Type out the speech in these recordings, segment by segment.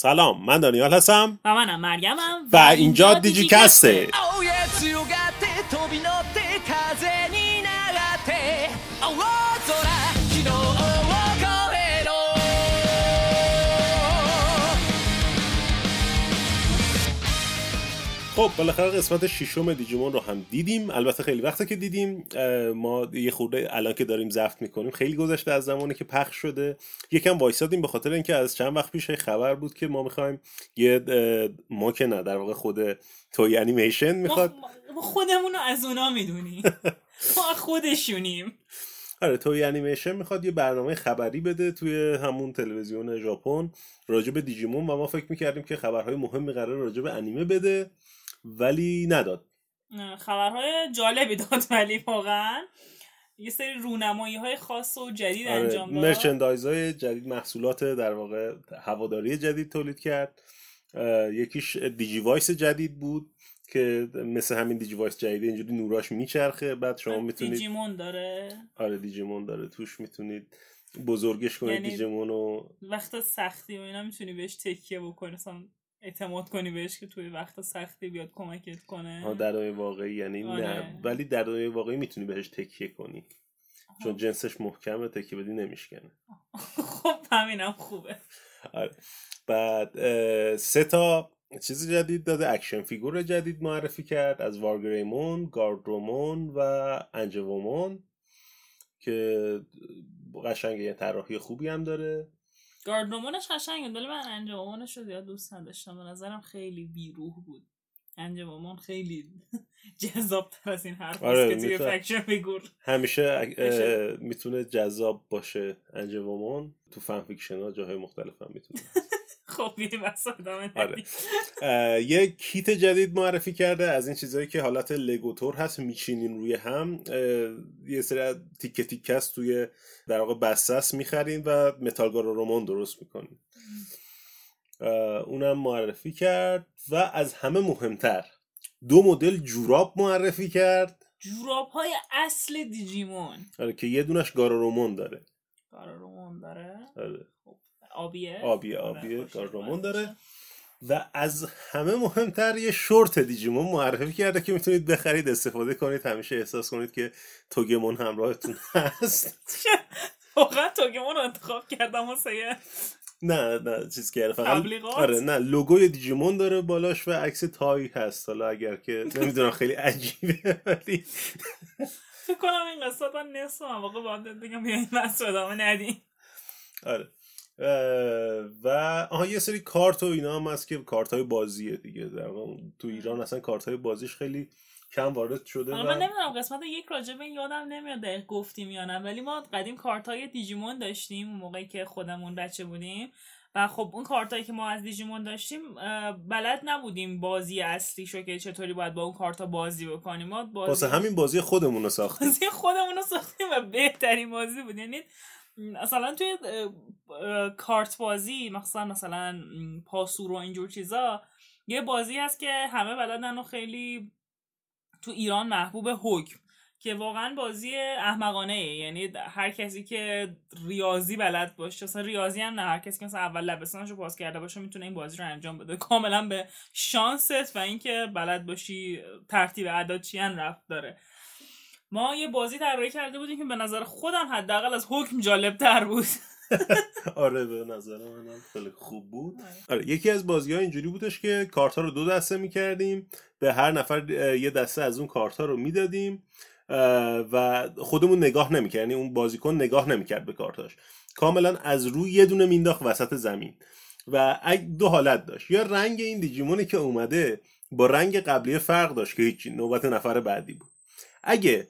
سلام من دانیال هستم. و منم مریمم و اینجا دیجی خب بالاخره قسمت ششم دیجیمون رو هم دیدیم. البته خیلی وقته که دیدیم. ما یه خورده الان که داریم زفت می‌کنیم خیلی گذشته از زمانی که پخش شده. یکم وایسادیم به خاطر اینکه از چند وقت پیش خبر بود که ما می‌خوایم یه ما که نه در واقع خود توی انیمیشن می‌خواد. ما خودمون رو از اونا می‌دونیم. ما خودشونیم. آره توی انیمیشن می‌خواد یه برنامه خبری بده توی همون تلویزیون ژاپن راجع به دیجیمون و ما فکر می‌کردیم که خبرهای مهمی قرار راجع به انیمه بده. ولی نداد. خبرهای جالبی داد ولی واقعا. یه سری رونمایی های خاص و جدید آره انجام داد. merchandise های جدید محصولات در واقع هواداری جدید تولید کرد. یکیش Digivice جدید بود که مثل همین Digivice جدید اینجوری نوراش میچرخه. بعد شما می‌تونید Digimon داره. آره Digimon داره. توش می‌تونید بزرگش کنید یعنی- Digimon رو وقت سختی و اینا می‌تونی بهش تکیه بکنی. مثلا اعتماد کنی بهش که توی وقت سختی بیاد کمکت کنه. ها، در دنیای واقعی یعنی نه. آره. ولی در دنیای واقعی می‌تونی بهش تکیه کنی. چون جنسش محکمه تکیه بدی نمیشکنه. خب همینم خوبه. آره. بعد سه تا چیز جدید داده. action figure جدید معرفی کرد از وارگریمون گاردرومون و انجوومون که قشنگ یه طراحی خوبی هم داره. گاردرومونش قشنگه ولی من انجوومونش رو زیاد دوست نداشتم به نظرم خیلی بیروح بود انجوومون خیلی جذاب تر از این حرف آره، که توی. action figure همیشه میشه. می‌تونه جذاب باشه انجوومون تو fan fiction ها جاهای مختلف هم می‌تونه خب آره. یه کیت جدید معرفی کرده از این چیزهایی که حالت Lego طور هست میچینین روی هم. یه سری تیکه تیکه است توی در واقع است می‌خرین و متال‌گارورومون درست می‌کنین. اونم معرفی کرد و از همه مهمتر دو مدل جوراب معرفی کرد. جوراب های اصل دیجیمون. آره که یه دونش گارارومون داره. گارارومون داره؟ آره. آبیه؟ آبیه آره، آبیه. باشه. داره. و از همه مهمتر یه شورت دیجیمون معرفی کرده که می‌تونید بخرید استفاده کنید. همیشه احساس کنید که توگمون همراهتون هست. واقعا توگمون رو انتخاب کردم واسه یه نه نه چیز کرده فقط؟ آره نه لوگوی دیجیمون داره بالاش و عکس تایی هست. حالا اگر که نمی‌دونم خیلی عجیبه ولی فکر کنم این قصه تا نصف هم واقع باید بگم بیاین بس ندیم. آره. و آها یه سری کارت و اینا هم هست که کارت های بازیه دیگه. در تو ایران اصلا کارت های بازیش خیلی کم وارد شده حالا من و نمی‌دونم قسمت یک راجع به این یادم نمیاد دقیق گفتیم یا نه ولی ما قدیم کارت های دیجیمون داشتیم اون موقعی که خودمون بچه بودیم. و خب اون کارت هایی که ما از دیجیمون داشتیم بلد نبودیم بازی اصلی شو که چطوری باید با اون کارت ها بازی بکنیم. ما بازی همین بازی خودمون رو ساختیم. بازی خودمون رو ساختیم و بهترین بازی بود. یعنی مثلا توی کارت بازی مثلا مثلا پاسور و اینجور چیزا یه بازی هست که همه بلدن و خیلی تو ایران محبوب حکم که واقعا بازی احمقانه. یعنی هر کسی که ریاضی بلد باشه مثلا ریاضی هم نه هر کسی که مثلا اول لبستانش رو پاس کرده باشه می‌تونه این بازی رو انجام بده کاملا به شانست و اینکه بلد باشی ترتیب اعداد چی ان رفت داره ما یه بازی طراحی کرده بودیم که به نظر خودم حداقل از حکم جالب تر بود. آره به نظر منم خیلی خوب بود. آره. یکی از بازی ها اینجوری بودش که کارت ها رو دو دسته می‌کردیم به هر نفر یه دسته از اون کارت ها رو می‌دادیم و خودمون نگاه نمی‌کرد یعنی اون بازیکن نگاه نمی‌کرد به کارتاش. کاملا از روی یه دونه مینداخت وسط زمین. و دو حالت داشت یا رنگ این دیجیمونی که اومده با رنگ قبلی فرق داشت که هیچی نوبت نفر بعدی بود. اگه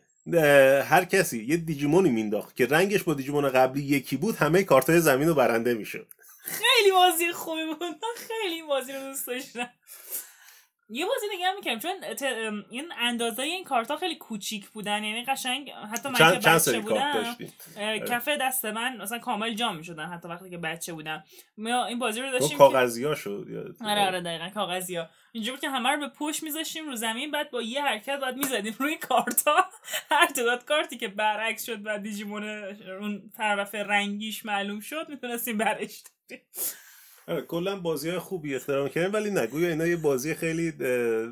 هر کسی یه دیجیمونی مینداخت که رنگش با دیجیمون قبلی یکی بود همه کارتای زمین رو برنده می‌شد. خیلی بازی خوبی بود. خیلی بازی رو دوست داشتم. یه بازی دیگه هم می‌کنم چون این اندازه این کارت ها خیلی کوچیک بودن. یعنی قشنگ حتی من چند, که بچه بودم اه، کف دست من مثلا کامل جام می‌شدن حتی وقتی که بچه بودم. ما این بازی رو داشتیم کاغذی ها شد آره آره دقیقا کاغذی ها اینجور بود که همه رو به پشت میذاشتیم رو زمین بعد با یه حرکت بعد می‌زدیم روی کارت ها هر تعداد کارتی که برعکس شد و دیجیمون اون طرف رنگیش معلوم شد می‌تونستیم برش داریم. آره کلا بازی های خوبی اختراع کردن ولی نگوی اینا یه بازی خیلی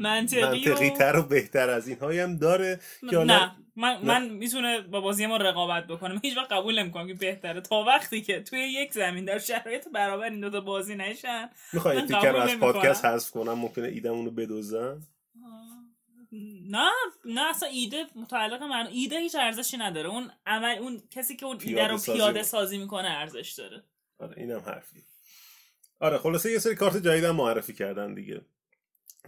منطقی منطقی و- تر و بهتر از این هم داره که حالا نه من, من می‌تونه با بازی ما رقابت بکنه. من هیچ وقت قبول نمی‌کنم که بهتره. تا وقتی که توی یک زمین در شرایط برابر این دوتا بازی نشن می‌خوای تیکر از. پادکست حذف کنم ممکنه ایدمون رو بدوزن؟ نه نه اصلا ایده متعلق من ایده هیچ ارزشی نداره. اون عمل اون کسی که اون ایده پیاده رو سازی پیاده می‌کنه. سازی می‌کنه ارزش داره. آره اینم حرفی آره خلاصه یه سری کارت جدید معرفی کردن دیگه.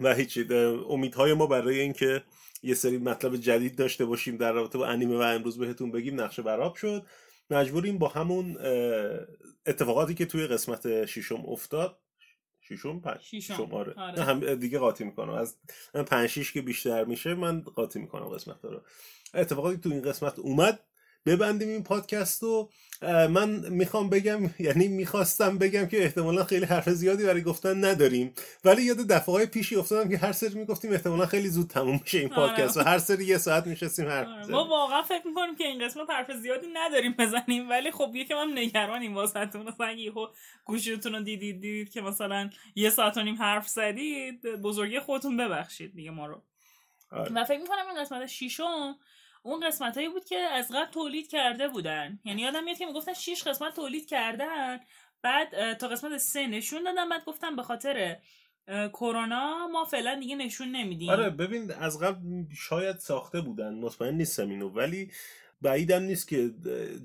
و هیچی امیدهای ما برای اینکه یه سری مطلب جدید داشته باشیم در رابطه با انیمه و امروز بهتون بگیم نقشه براب شد. مجبوریم با همون اتفاقاتی که توی قسمت ششم افتاد. ششم؟ پنج. ششم. آره, آره. هم دیگه قاطی می‌کنم. از پنج شیش که بیشتر میشه من قاطی می‌کنم قسمت رو. اتفاقاتی تو این قسمت اومد. ببندیم این پادکست رو من می‌خوام بگم یعنی می‌خواستم بگم که احتمالا خیلی حرف زیادی برای گفتن نداریم ولی یاد دفعه های پیشی افتادم که هر سری می‌گفتیم احتمالا خیلی زود تموم میشه این آره. پادکست و هر سری یه ساعت میشستیم حرف آره،. ما واقعا فکر می‌کنیم که این قسمت حرف زیادی نداریم بزنیم ولی خب یکم هم نگرانیم واسهتون مثلا یهو گوشیتون رو دیدید دیدید که مثلا یه ساعت و نیم حرف زدید بزرگی خودتون ببخشید دیگه ما رو آره. و فکر می‌کنم این قسمت شیشم اون قسمت هایی بود که از قبل تولید کرده بودن. یعنی یادم میاد که می‌گفتن شیش قسمت تولید کردن بعد تا قسمت سه نشون دادن بعد گفتم به خاطر کرونا ما فعلا دیگه نشون نمیدیم. آره ببین از قبل شاید ساخته بودن مطمئن نیستم اینو ولی بعیدم نیست که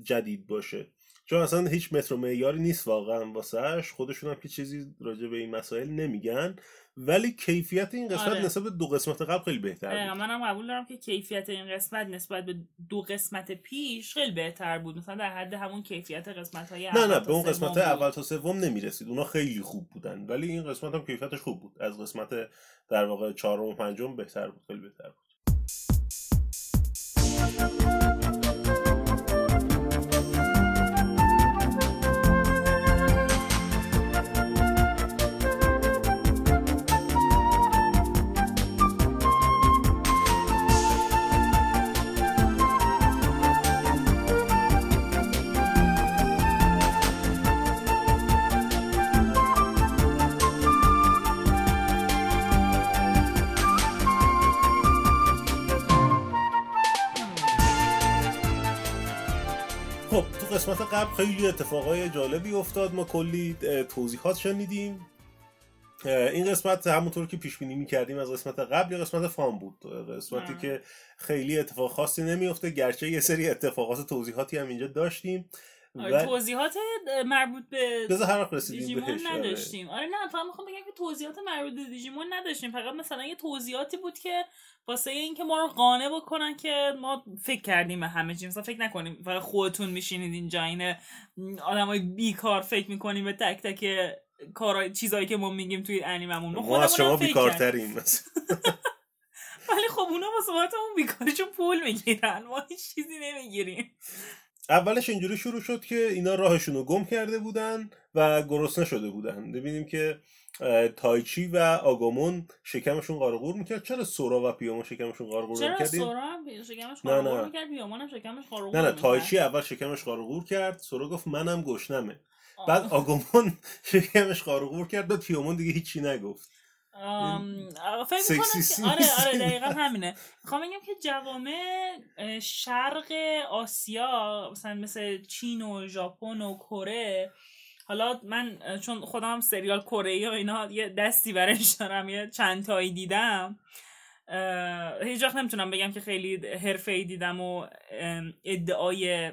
جدید باشه. چون اصلا هیچ متر و معیاری نیست واقعا واسهش خودشون هم که چیزی راجع به این مسائل نمیگن. ولی کیفیت این قسمت آره. نسبت به دو قسمت قبل خیلی بهتر بود. منم قبول دارم که کیفیت این قسمت نسبت به دو قسمت پیش خیلی بهتر بود. مثلا در حد همون کیفیت قسمت های نه نه به اون قسمت اول تا سوم نمی‌رسید. اونا خیلی خوب بودن. ولی این قسمت هم کیفیتش خوب بود. از قسمت در واقع چهارم و پنجم بهتر بود. خیلی بهتر بود. قسمت قبل خیلی اتفاقای جالبی افتاد. ما کلی توضیحات شنیدیم. این قسمت همونطور که پیش بینی می‌کردیم از قسمت قبل یه قسمت فام بود. قسمتی آه. که خیلی اتفاق خاصی نمیفته گرچه یه سری اتفاقات توضیحاتی هم اینجا داشتیم. آره توضیحات مربوط به دیجیمون آره. نداشتیم. آره نه فقط می‌خوام بگم که توضیحات مربوط به دیجیمون نداشتیم. فقط مثلا یه توضیحاتی بود که واسه اینکه ما رو قانع بکنن که ما فکر کردیم به همه چی مثلا فکر نکنیم فقط خودتون میشینید اینجا این آدمای بیکار فکر می‌کنیم به تک تک کارهای چیزایی که ما میگیم توی انیممون. ما ما از شما. بیکارتریم. ولی خب اونا واسه اون بیکاریشون پول می‌گیرن. ما هیچ چیزی نمی‌گیریم. اولش اینجوری شروع شد که اینا راهشون رو گم کرده بودن و گرسنه شده بودن ببینیم که تایچی و آگامون شکمشون قارقور می‌کرد چرا سورا و پیامون شکمشون قارقور چرا سورا هم شکمش قارقور نه. می‌کرد بیامان هم شکمش قارقور نه نه می‌کرد. تایچی اول شکمش قارقور کرد سورا گفت منم گشنمه آه. بعد آگامون شکمش قارقور کرد بعد پیامون دیگه هیچی نگفت آم، فکر می‌کنم آره آره. دقیقا همینه. می‌خوام بگم که جوامع شرق آسیا مثلا مثل چین و ژاپن و کره. حالا من چون خودم هم سریال کره ای و اینا یه دستی برش دارم یه چند تایی دیدم. هیچ وقت نمی‌تونم بگم که خیلی حرفه ای دیدم و ادعای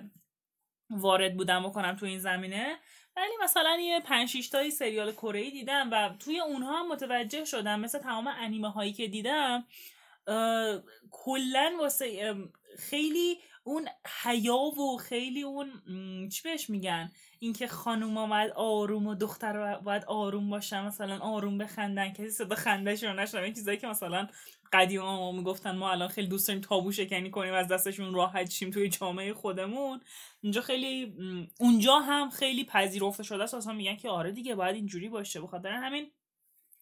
وارد بودم بکنم تو این زمینه. ولی مثلا یه پنج شیش تایی سریال کره ای دیدم و توی اونها هم متوجه شدم مثل تمام انیمه هایی که دیدم کلا واسه خیلی اون حیا و خیلی اون چی بهش میگن؟ اینکه خانوما باید آروم و دختر باید آروم باشن مثلا آروم بخندن کسی صدا خندهش رو نشنوه این چیزایی که مثلا قدیم ما می‌گفتن ما الان خیلی دوست داریم تابو شکنی کنیم از دستشون راحت شیم توی جامعه خودمون. اینجا خیلی اونجا هم خیلی پذیرفته شده است. اصلا میگن که آره دیگه باید اینجوری باشه. بخاطر همین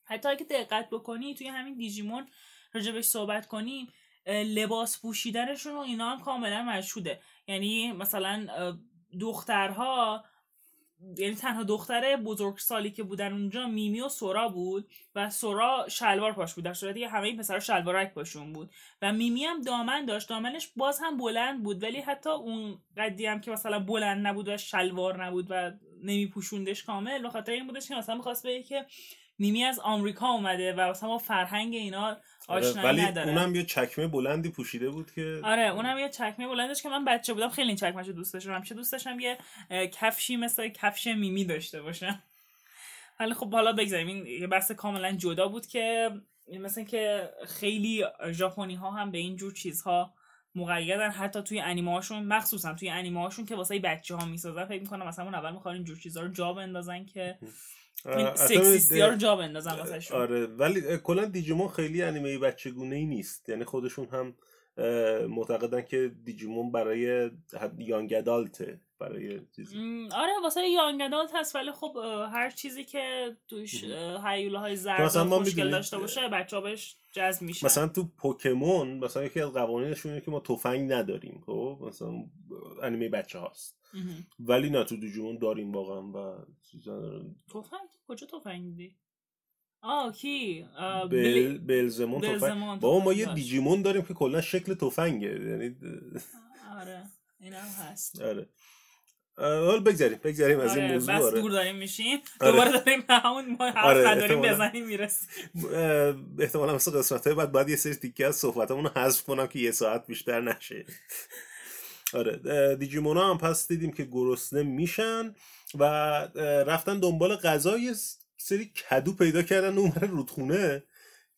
حتی اگه دقت بکنی توی همین دیجیمون راجبش صحبت کنیم لباس پوشیدنشون و اینا هم کاملا مشهوده. یعنی مثلا دخترها یعنی تنها دختر بزرگ سالی که بودن اونجا میمی و سورا بود و سورا شلوار پاش بود. در صورتی که همه این پسر شلوارک پاشون بود. و میمی هم دامن داشت. دامنش باز هم بلند بود. ولی حتی اون قدی هم که مثلا بلند نبود و شلوار نبود و نمیپوشوندش کامل به خاطر این بودش که مثلا می‌خواست بگه که میمی از آمریکا اومده و مثلا فرهنگ اینا آشنایی ولی نداره. اونم یه چکمه بلندی پوشیده بود که آره اونم یه چکمه بلندش که من بچه بودم خیلی این چکمهشو دوست داشتم. همیشه دوست داشتم یه کفشی مثل کفش میمی داشته باشم. ولی خب حالا بگذاریم. این یه بحث کاملا جدا بود که مثل که خیلی ژاپنی ها هم به این جور چیزها مقیدن. حتی توی انیمه هاشون مخصوصا توی انیمه هاشون که واسه بچه ها می‌سازن فکر می‌کنم مثلا اون اول می‌خوان این جور چیزها رو جا بندازن که این سکسیستی ها رو جا بندازن واسه آره ولی کلا دیجیمون خیلی انیمه بچگونه ای نیست. یعنی خودشون هم معتقدن که دیجیمون برای یانگ ادالته برای چیزی. آره واسه یانگ ادالت هست ولی خب هر چیزی که توش هیوله های زرد می‌دونیم- داشته باشه بچه ها بهش جذب میشن. مثلا تو پوکمون مثلا یکی از قوانینشون اینه که ما تفنگ نداریم خب؟ مثلا انیمه بچه هاست. ولی نه تو دیجیمون داریم واقعا و چیزا تفنگ؟ کجا تفنگ دیدی آه کی؟ آه، بل بلزمون تفنگ. بابا ما یه. دیجیمون داریم که کلا شکل تفنگه. یعنی آره. این هم هست. آره. حالا بگذاریم بگذاریم از این آره موضوع. بس آره. دور داریم میشیم. آره. دوباره داریم به همون ما حرف آره، احتمالاً. بزنیم می‌رسیم. احتمالا مثل قسمت های بعد باید یه سری تیکه از صحبتمون رو حذف کنم که یه ساعت بیشتر نشه. آره دیجیمونا هم پس دیدیم که گرسنه میشن و رفتن دنبال غذا. یه س- سری کدو پیدا کردن اون رودخونه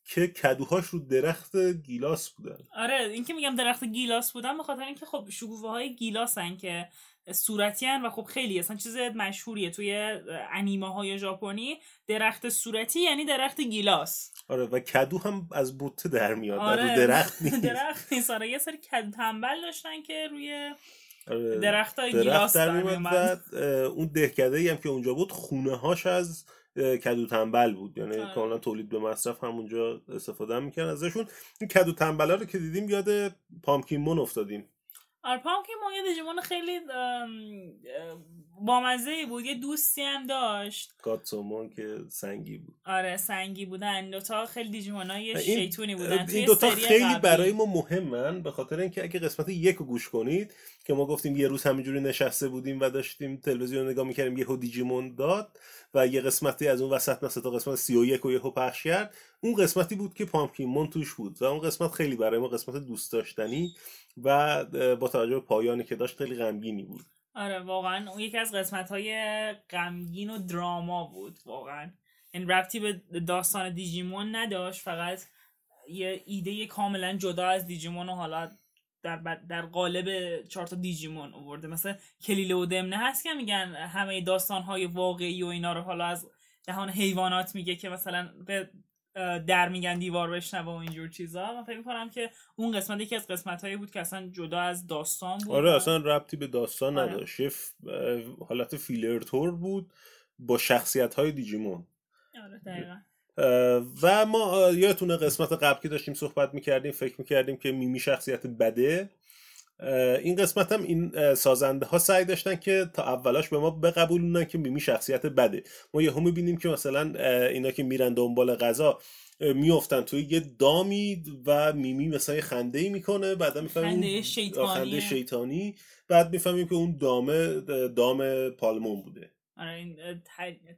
که کدوهاش رو درخت گیلاس بودن. آره این که میگم درخت گیلاس بودن به خاطر اینکه خب شکوفه های گیلاسن که صورتی هن و خب خیلی اصلا چیز مشهوریه توی انیمه های ژاپنی درخت صورتی یعنی درخت گیلاس آره و کدو هم از بوته در میاد آره. درخت نیست درخت نیست آره یه سری کدو تنبل داشتن که روی آره. درخت های درخت گیلاس در. و اه، اون دهکده هم که اونجا بود خونه هاش از کدو تنبل بود یعنی آره. کاملا تولید به مصرف همونجا استفاده هم می‌کنن ازشون این کدو تنبلا رو که دیدیم یاد پامکینمون افتادیم آره پامکین مون یه دیجیمون خیلی بامزه ای بود یه دوستی هم داشت. گاتسومون که سنگی بود. آره سنگی بودن. دوتا خیلی دیجیمون های این- شیطونی بودن. این دوتا خیلی قبلی. برای ما مهمن به خاطر اینکه اگه قسمت یک رو گوش کنید که ما گفتیم یه روز همینجوری نشسته بودیم و داشتیم تلویزیون نگاه می‌کردیم یهو دیجیمون داد و یه قسمتی از اون وسط مثل تا قسمت 31 و یهو پخش کرد. اون قسمتی بود که پامکینمون توش بود و اون قسمت خیلی برای ما قسمت دوست داشتنی و با توجه به پایانی که داشت خیلی غمگینی بود. آره واقعا اون یکی از قسمت های غمگین و دراما بود واقعا. این ربطی به داستان دیجیمون نداشت فقط یه ایده کاملا جدا از دیجیمون و حالا در, در قالب چهار تا دیجیمون آورده. مثل کلیله و دمنه هست که میگن همه داستان های واقعی و اینا رو حالا از دهان حیوانات میگه که مثلا به در میگن دیوار بشنوه و اینجور چیزا. من فکر می‌کنم که اون قسمت یکی از قسمت هایی بود که اصلا جدا از داستان بود. آره اصلا ربطی به داستان آره. نداشت. حالت فیلر تور بود با شخصیت های دیجیمون. آره دقیقا. و ما یادتونه قسمت قبل که داشتیم صحبت می‌کردیم فکر می‌کردیم که میمی شخصیت بده. این قسمت هم این سازنده ها سعی داشتن که تا اولاش به ما بقبولونن که میمی شخصیت بده. ما یهو می‌بینیم که مثلا اینا که میرن دنبال غذا اه، میفتن توی یه دامی و میمی مثلا یه خنده ای می‌کنه بعدا می‌فهمیم خنده شیطانیه. خنده شیطانی. بعد می‌فهمیم که اون دامه دام پالمون بوده. آره این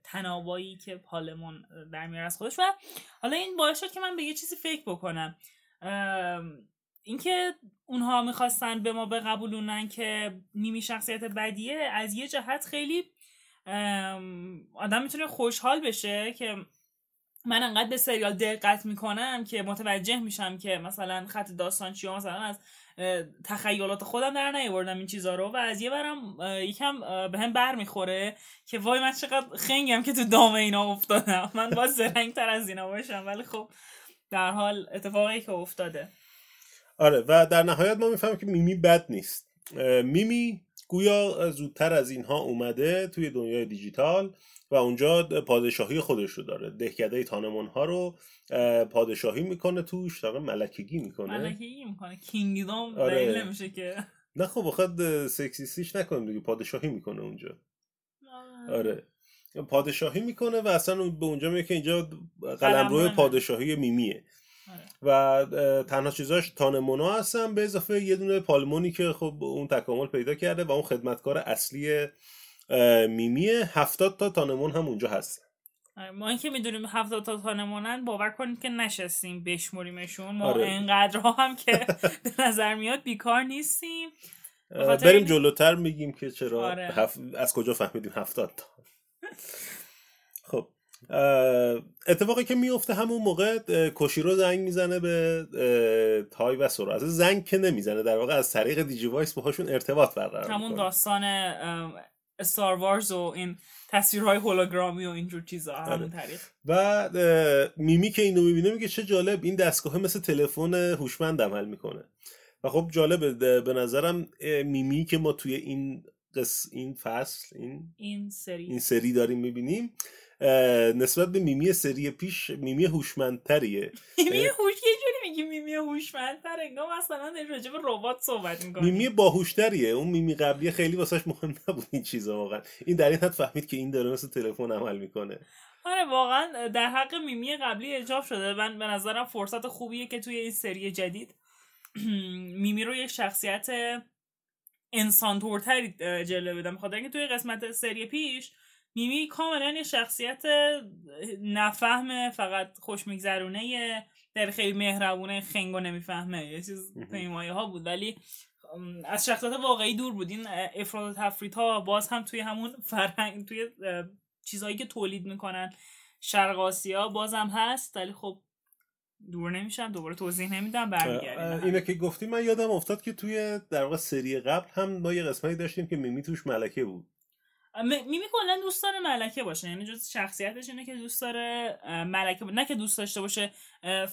تنابایی که پالمون در میاره از خودش. و حالا این باعث شد که من به یه چیزی فکر بکنم. اینکه اونها می‌خواستن به ما بقبولونن که نیمی شخصیت بدیه از یه جهت خیلی آدم می‌تونه خوشحال بشه که من انقدر به سریال دقت می‌کنم که متوجه میشم که مثلا خط داستان چی مثلا از تخیلات خودم در نیاوردم این چیزا رو و از یه برم یکم به هم بر می‌خوره که وای من چقدر خنگم که تو دام اینا افتادم. من باید زرنگ تر از اینا باشم ولی خب در حال اتفاقی که افتاده. آره و در نهایت ما می‌فهمیم که میمی بد نیست. میمی گویا زودتر از اینها اومده توی دنیای دیجیتال و اونجا پادشاهی خودش رو داره. دهکده تانمون ها رو اه، پادشاهی می‌کنه توش در ملکگی می‌کنه. ملکگی می‌کنه. کینگدام آره. دلیل نمیشه که. نه خب بخواد سکسیستیش نکنیم دیگه پادشاهی می‌کنه اونجا. آره. پادشاهی می‌کنه و اصلا به اونجا میگه که اینجا قلمرو. پادشاهی میمیه. و تنها چیزاش تانمونا هستن به اضافه یه دونه پالمونی که خب اون تکامل پیدا کرده و اون خدمتکار اصلی میمیه. هفتاد تا تانمون هم اونجا هست آره، ما اینکه می‌دونیم هفتاد تا تانمونن باور کنید که نشستیم بشموریمشون ما آره. انقدرها هم که به نظر میاد بیکار نیستیم. بریم جلوتر میگیم که چرا آره. هف- از کجا فهمیدیم هفتاد تا. اتفاقی که میفته همون موقع کوشیرو زنگ می‌زنه به تای و سورا از زنگ که نمی‌زنه در واقع از طریق Digivice باهاشون ارتباط برقرار همون می‌کنه. داستان Star Wars و این تصویرهای هولوگرامی و اینجور چیزا آره. همون طریق بعد اه، میمی که اینو می‌بینه میگه چه جالب این دستگاه مثل تلفن هوشمند عمل می‌کنه و خب جالبه ده- به نظرم میمی که ما توی این قص این فصل این این سری این سری داریم می‌بینیم نسبت به میمی سری پیش میمی هوشمندتریه. میمی هوش یه جوری میگی میمی هوشمندتر انگار مثلا راجع به ربات صحبت می‌کنی. میمی باهوشتریه. اون میمی قبلی خیلی واسش مهم نبود این چیزا واقعا. این در این حد فهمید که این داره مثل تلفن عمل می‌کنه. آره واقعا در حق میمی قبلی اجاب شده. من به نظرم فرصت خوبیه که توی این سری جدید میمی رو یک شخصیت انسان طورتری جلوه بدم. خاطر اینکه توی قسمت سری پیش میمی کاملا یه شخصیت نفهمه فقط خوش میگذرونه در خیلی مهربونه خنگو نمی‌فهمه. یه چیز. پیمایه ها بود. ولی از شخصیت واقعی دور بود. این افراد و تفریط ها باز هم توی همون فرهنگ توی چیزهایی که تولید می‌کنن شرق آسیا باز هم هست. ولی خب دور نمیشم. دوباره توضیح نمیدم. برمیگردیم اینو که گفتی من یادم افتاد که توی در واقع سری قبل هم ما یه قسمتی داشتیم که میمی توش ملکه بود. میمی کلا دوست داره ملکه باشه. یعنی جز شخصیتش اینه که دوست داره ملکه. نه که دوست داشته باشه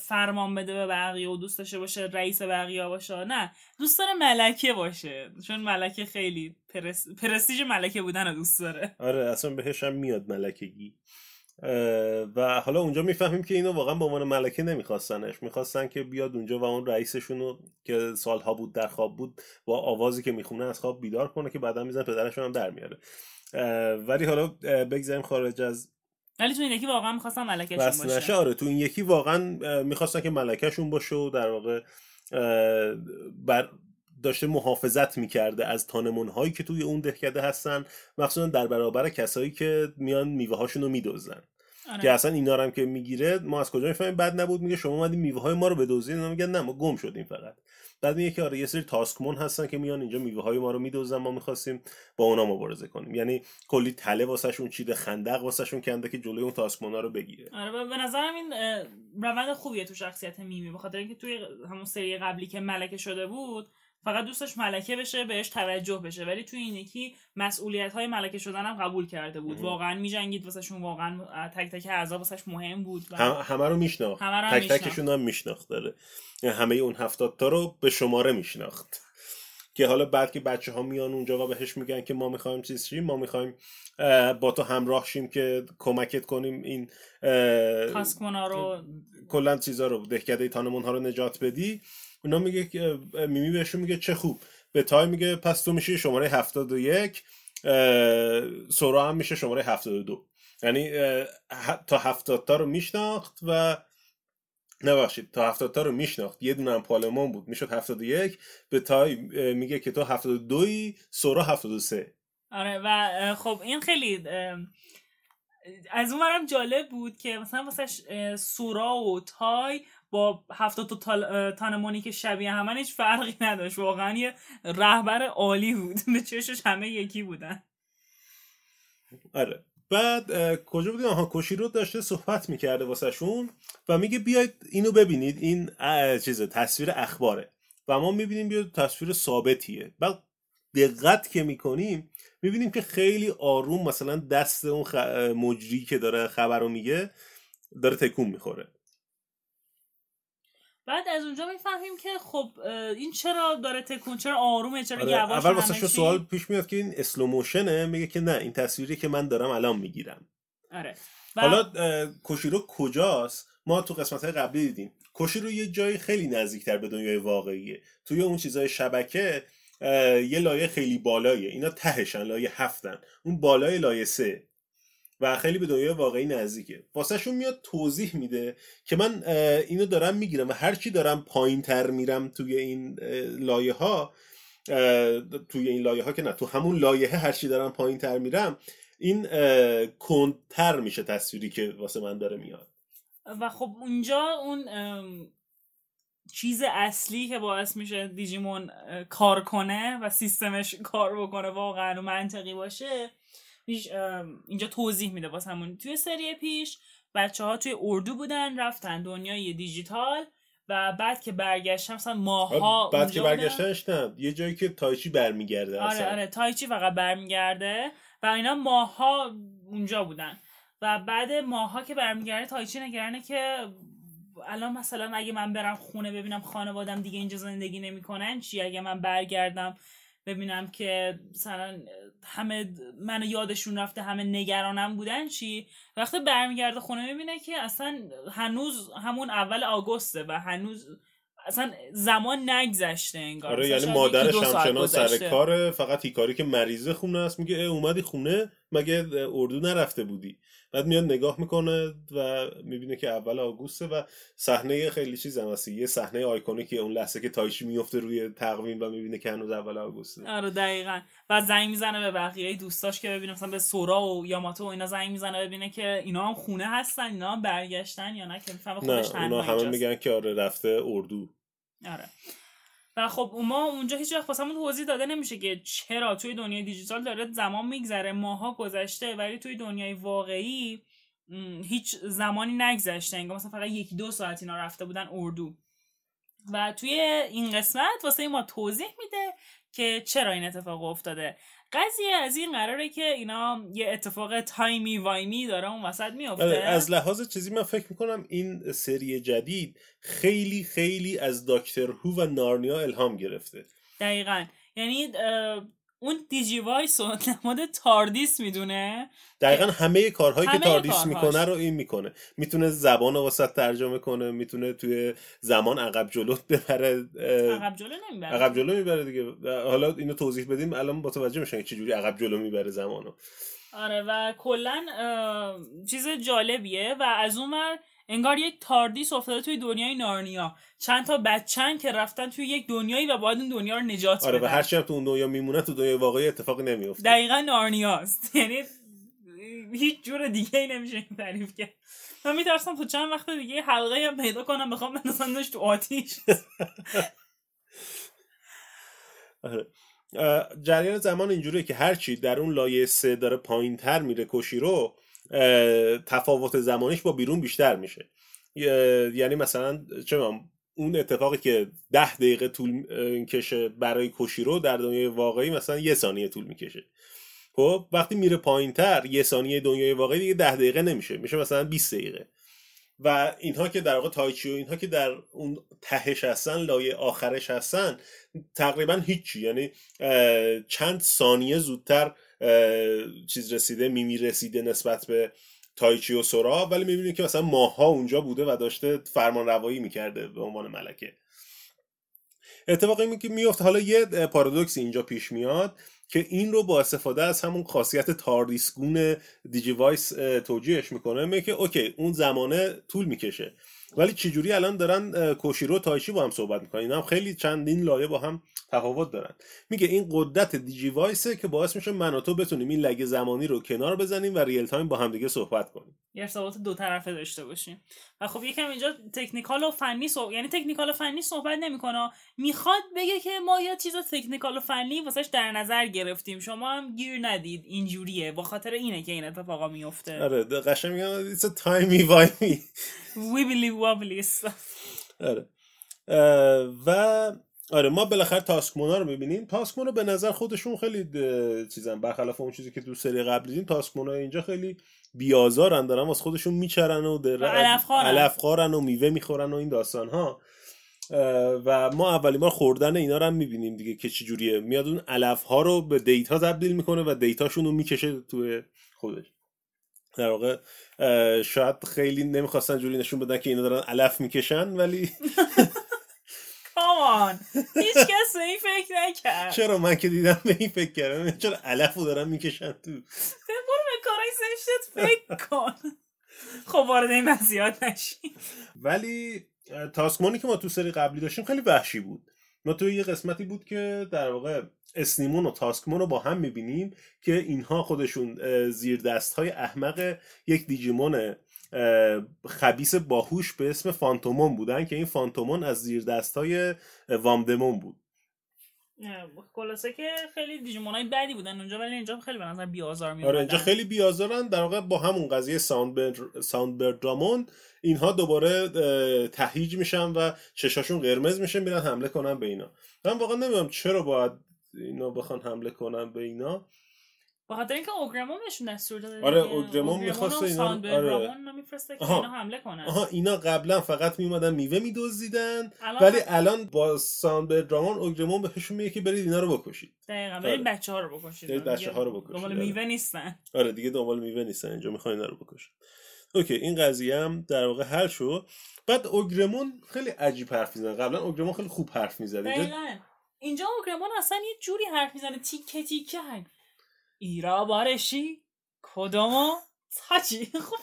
فرمان بده به بقیه و دوست داشته باشه رئیس بقیه باشه. نه دوست داره ملکه باشه. چون ملکه خیلی پرس... پرستیژ ملکه بودن رو دوست داره. آره اصلا بهش هم میاد ملکگی. و حالا اونجا می‌فهمیم که اینو واقعا به عنوان ملکه نمیخواستنش. می‌خواستن که بیاد اونجا و اون رئیسشونو که سالها بود در خواب بود با آوازی که می‌خونه از خواب بیدار کنه که بعدا میزن پدرشون هم در میاره. ولی حالا بگذاریم خارج از ولی تو این یکی واقعا می‌خواستم ملکهشون باشه. آره تو این یکی واقعا می‌خواستن که ملکهشون باشه و در واقع بر داشته محافظت می‌کرده از تانمون هایی که توی اون دهکده هستن مخصوصا در برابر کسایی که میان میوه هاشون رو میدوزن. آره. که اصلا اینا رو هم که می‌گیره ما از کجا می‌فهمیم؟ بد نبود میگه شما اومدین میوه های ما رو بدزدین اینا میگن نه ما گم شدیم فقط. بعد میگه که آره یه سری تاسکمون هستن که میان اینجا میوه های ما رو میدوزن ما می‌خواستیم با اونا مبارزه کنیم. یعنی کلی تله واسهشون چیده خندق واسهشون کنده که جلوی اون تاسکمونا رو بگیره. آره به نظرم این روند خوبیه تو شخصیت میمی. بخاطر اینکه توی همون سری قبلی که ملکه شده بود فقط دوستش ملکه بشه بهش توجه بشه. ولی توی این یکی مسئولیت های ملکه شدن هم قبول کرده بود. واقعا میجنگید واسهشون واقعا تک تک اعضا واسش مهم بود و هم همه رو میشناخت. همه رو هم تک تکشون هم میشناخت داره. یعنی همه اون هفتاد تا رو به شماره میشناخت. که حالا بعد که بچه ها میان اونجا و بهش میگن که ما می‌خوایم چیز شیم ما می‌خوایم با تو همراه شیم که کمکت کنیم این تاسکمونا رو کلا چیزا رو دهکده تانمون ها رو نجات بدی. اونا میگه میمی بهشون میگه چه خوب. به تای میگه پس تو میشه شماره 71 اه، سورا هم میشه شماره 72 یعنی تا 70 تا رو میشناخت و نبخشید تا 70 تا رو میشناخت. یه دونه هم پالمون بود می‌شد 71 به تای میگه که تو 72 ی سورا 73 آره و خب این خیلی از اون برم جالب بود که مثلا واسه سورا و تای با هفتاد تا تانمونی که شبیه همن هیچ فرقی نداشت. واقعا یه رهبر عالی بود. به چشش همه یکی بودن. آره. بعد کجا بودیم؟ آها کوشیرو داشته صحبت می‌کرده واسه شون و میگه بیاید اینو ببینید. این چیزه تصویر اخباره. و ما می‌بینیم بیاد تصویر ثابتیه. بعد دقت که می‌کنیم می‌بینیم که خیلی آروم مثلا دست اون خ... مجری که داره خبر رو میگه داره تکون می‌خوره. بعد از اونجا می‌فهمیم که خب این چرا داره تکون چرا آرومه چرا آره، یواش اول واسه چی؟ سوال پیش میاد که این اسلوموشنه میگه که نه این تصویری که من دارم الان می‌گیرم. آره. و حالا اه، کوشیرو کجاست؟ ما تو قسمت های قبلی دیدیم. کوشیرو یه جایی خیلی نزدیکتر به دنیای واقعیه. توی اون چیزای شبکه یه لایه خیلی بالاییه. اینا تهشن لایه هفتن. اون بالای لایه سه. و خیلی به دنیای واقعی نزدیکه. واسهشون میاد توضیح میده که من اینو دارم می‌گیرم و هرچی دارم پایین تر میرم توی این لایه ها توی این لایه ها که نه تو همون لایه هرچی دارم پایین تر میرم این کندتر میشه تصویری که واسه من داره میاد. و خب اونجا اون چیز اصلی که باعث میشه دیجیمون کار کنه و سیستمش کار بکنه واقعا و منطقی باشه اینجا توضیح میده واسه همون. توی سری پیش بچه ها توی اردو بودن رفتن دنیای دیجیتال و بعد که برگشتن مثلا ماها بعد که. برگشتنش نه یه جایی که تایچی برمیگرده آره آره تایچی فقط برمیگرده و اینا ماها اونجا بودن. و بعد ماها که برمیگرده تایچی نگرانه که الان مثلا اگه من برم خونه ببینم خانوادم دیگه اینجا زندگی نمی‌کنن چی؟ اگه من برگردم ببینم که مثلا همه منو یادشون رفته همه نگرانم بودن چی؟ وقتی برمیگرده خونه می‌بینه که اصلا هنوز همون اول آگوسته و هنوز اصلا زمان نگذشته انگار. آره یعنی مادرش همچنان سر. کاره فقط هیکاری که مریضه خونه است میگه اه، اومدی خونه؟ مگه اردو نرفته بودی؟ بعد میاد نگاه می‌کنه و می‌بینه که اول آگوسته و صحنه خیلی چیز هم هست. یه صحنه آیکونیکی اون لحظه که تایشی میفته روی تقویم و می‌بینه که هنوز اول آگوسته. آره دقیقا. و زنگ می‌زنه به بقیه دوستاش که ببینه مثلا به سورا و یاماتو و اینا زنگ می‌زنه ببینه که اینا هم خونه هستن اینا هم برگشتن یا نه که می‌فهمه نه خودش تنها اونا همه. میگن که آره رفته اردو. آره. و خب ما اونجا هیچ وقت واسمون توضیح داده نمیشه که چرا توی دنیای دیجیتال داره زمان میگذره ماها گذشته ولی توی دنیای واقعی هیچ زمانی نگذشته. انگار مثلا فقط یکی دو ساعت اینا رفته بودن اردو. و توی این قسمت واسه ما توضیح میده که چرا این اتفاق افتاده. قضیه از این قراره که اینا یه اتفاق timey wimey داره اون وسط آره، میفته از لحاظ چیزی من فکر می‌کنم این سری جدید خیلی خیلی از Doctor Who و نارنیا الهام گرفته. دقیقا. یعنی اون Digivice و نماد TARDIS می‌دونه؟ دقیقا همه کارهایی که همه TARDIS کارهاش. می‌کنه رو این می‌کنه. می‌تونه زبان رو وسط ترجمه کنه می‌تونه توی زمان عقب جلو ببره عقب جلو نمی‌بره. عقب جلو می‌بره دیگه. حالا اینو توضیح بدیم الان متوجه میشن که چجوری عقب جلو می‌بره زمانو. آره و کلا چیز جالبیه و از اون انگار یک تاردیس افتاده توی دنیای نارنیا. چند تا بچن که رفتن توی یک دنیایی و باید اون دنیا رو نجات آره و بدن. هرچی هم تو اون دنیا میمونه تو دنیای واقعی اتفاقی نمیفته. دقیقا نارنیاست. یعنی هیچ جور دیگه ای نمیشه این تعریف کرد. من میترسم تو چند وقت دیگه حلقه هم پیدا کنم بخوام بندازمش تو آتیش. آره. جریان زمان اینجوریه که هرچی در اون لایه سه داره پایین تر میره کوشیرو اه، تفاوت زمانیش با بیرون بیشتر میشه. یعنی مثلا چه اون اتفاقی که ده دقیقه طول کشه برای کوشیرو در دنیای واقعی مثلا یه ثانیه طول می‌کشه. خب وقتی میره پایین تر یه ثانیه دنیای واقعی دیگه ده دقیقه نمیشه میشه مثلا 20 دقیقه. و اینها که در واقع تایچی و اینها که در اون تهش هستن لایه آخرش هستن تقریبا هیچی. یعنی چند ثانیه زودتر چیز رسیده میمی رسیده نسبت به تایچی و سورا ولی می‌بینید که مثلا ماها اونجا بوده و داشته فرمان روایی می‌کرده به عنوان ملکه. اتفاقی که میفته حالا یه پارادوکس اینجا پیش میاد که این رو با استفاده از همون خاصیت TARDIS گون Digivice توجیهش می‌کنه. میگه که okay اون زمانه طول می‌کشه. ولی چجوری الان دارن کوشیرو تایچی با هم صحبت می‌کنن؟ اینا هم خیلی چندین لایه با هم تفاوت دارن. میگه این قدرت Digivice ه که باعث میشه من و تو بتونیم این lag ه زمانی رو کنار بزنیم و real time با هم دیگه صحبت کنیم. یه ارتباط دو طرفه داشته باشیم. و خب یکم اینجا تکنیکال و فنی صحب... یعنی تکنیکال و فنی صحبت نمی‌کنه. می‌خواد بگه که ما یه چیز تکنیکال و فنی واسش در نظر گرفتیم. شما هم گیر ندید. اینجوریه. با خاطر اینه که این اتفاقا میفته آره قشنگ میگن a timey wimey ویبلی وابلی آره. و آره ما بالاخره تاسکمونا رو می‌بینیم. تاسکمونا به نظر خودشون خیلی چیزن. برخلاف اون چیزی که تو سری قبل دیدیم تاسکمونا اینجا خیلی بیازارن دارن واسه خودشون میچرن و در. علفخوارن. و میوه می‌خورن و این داستان ها و ما اولین بار خوردن اینا رو هم می‌بینیم دیگه که چی جوریه میاد اون علف ها رو به دیتا تبدیل می‌کنه و دیتاشون رو می‌کشه توی خودش. در واقع شاید خیلی نمی‌خواستن جوری نشون بدن که اینا دارن علف می‌کشن ولی کام آن هیچ کس به این فکر نکرد. چرا من که دیدم به این فکر کردم؟ چرا علف رو دارم می‌کشن تو؟ برو به کارهای زشتت فکر کن. خب وارد این وضعیات نشی. ولی تاسکمانی که ما تو سری قبلی داشتیم خیلی وحشی بود. ما تو یه قسمتی بود که در واقع اسنیمون و تاسکمون رو با هم می‌بینیم که اینها خودشون زیر دست های احمق یک دیجیمون خبیس باهوش به اسم فانتومون بودن که این فانتومون از زیر دست های وامدمون بود. خلاصه که خیلی Digimon های بدی بودن اونجا ولی اینجا خیلی به نظر بیازار می آره اینجا خیلی بیازارن در واقع با همون قضیه ساوند ساوند رامون اینها دوباره تهیج میشن و چشاشون قرمز میشه میرن حمله کنن به اینا. من واقعا نمی‌دونم چرا باید اینا بخوان حمله کنن به اینا به خاطر اینکه اوگرمون بهشون دستور داده آره،. اوگرمون می‌خواسته و اینا- آره. رامون اینا می‌فرسته که. اینا حمله کنن آها اینا قبلا فقط میومدن میوه میدزدیدن ولی الان با ساوند رامون اوگرمون بهشون میگه که برید اینا رو بکشید دقیقا آره. برید بچه ها رو بکشید برید بچه‌ها رو بکشید، دنبال آره. میوه نیستن آره دیگه دنبال میوه نیستن اینجا می‌خوان اینا رو بکشن اوکی این قضیه هم در واقع حل شد بعد اوگرمون خیلی عجیب حرف می‌زنه قبلا اوگرمون خیلی خوب حرف می‌زد اینجا اوگرمون اصلا یه جوری حرف می‌زنه. تیکه تیکه هم ایرا بارشی؟ کدومو؟ تاچی خب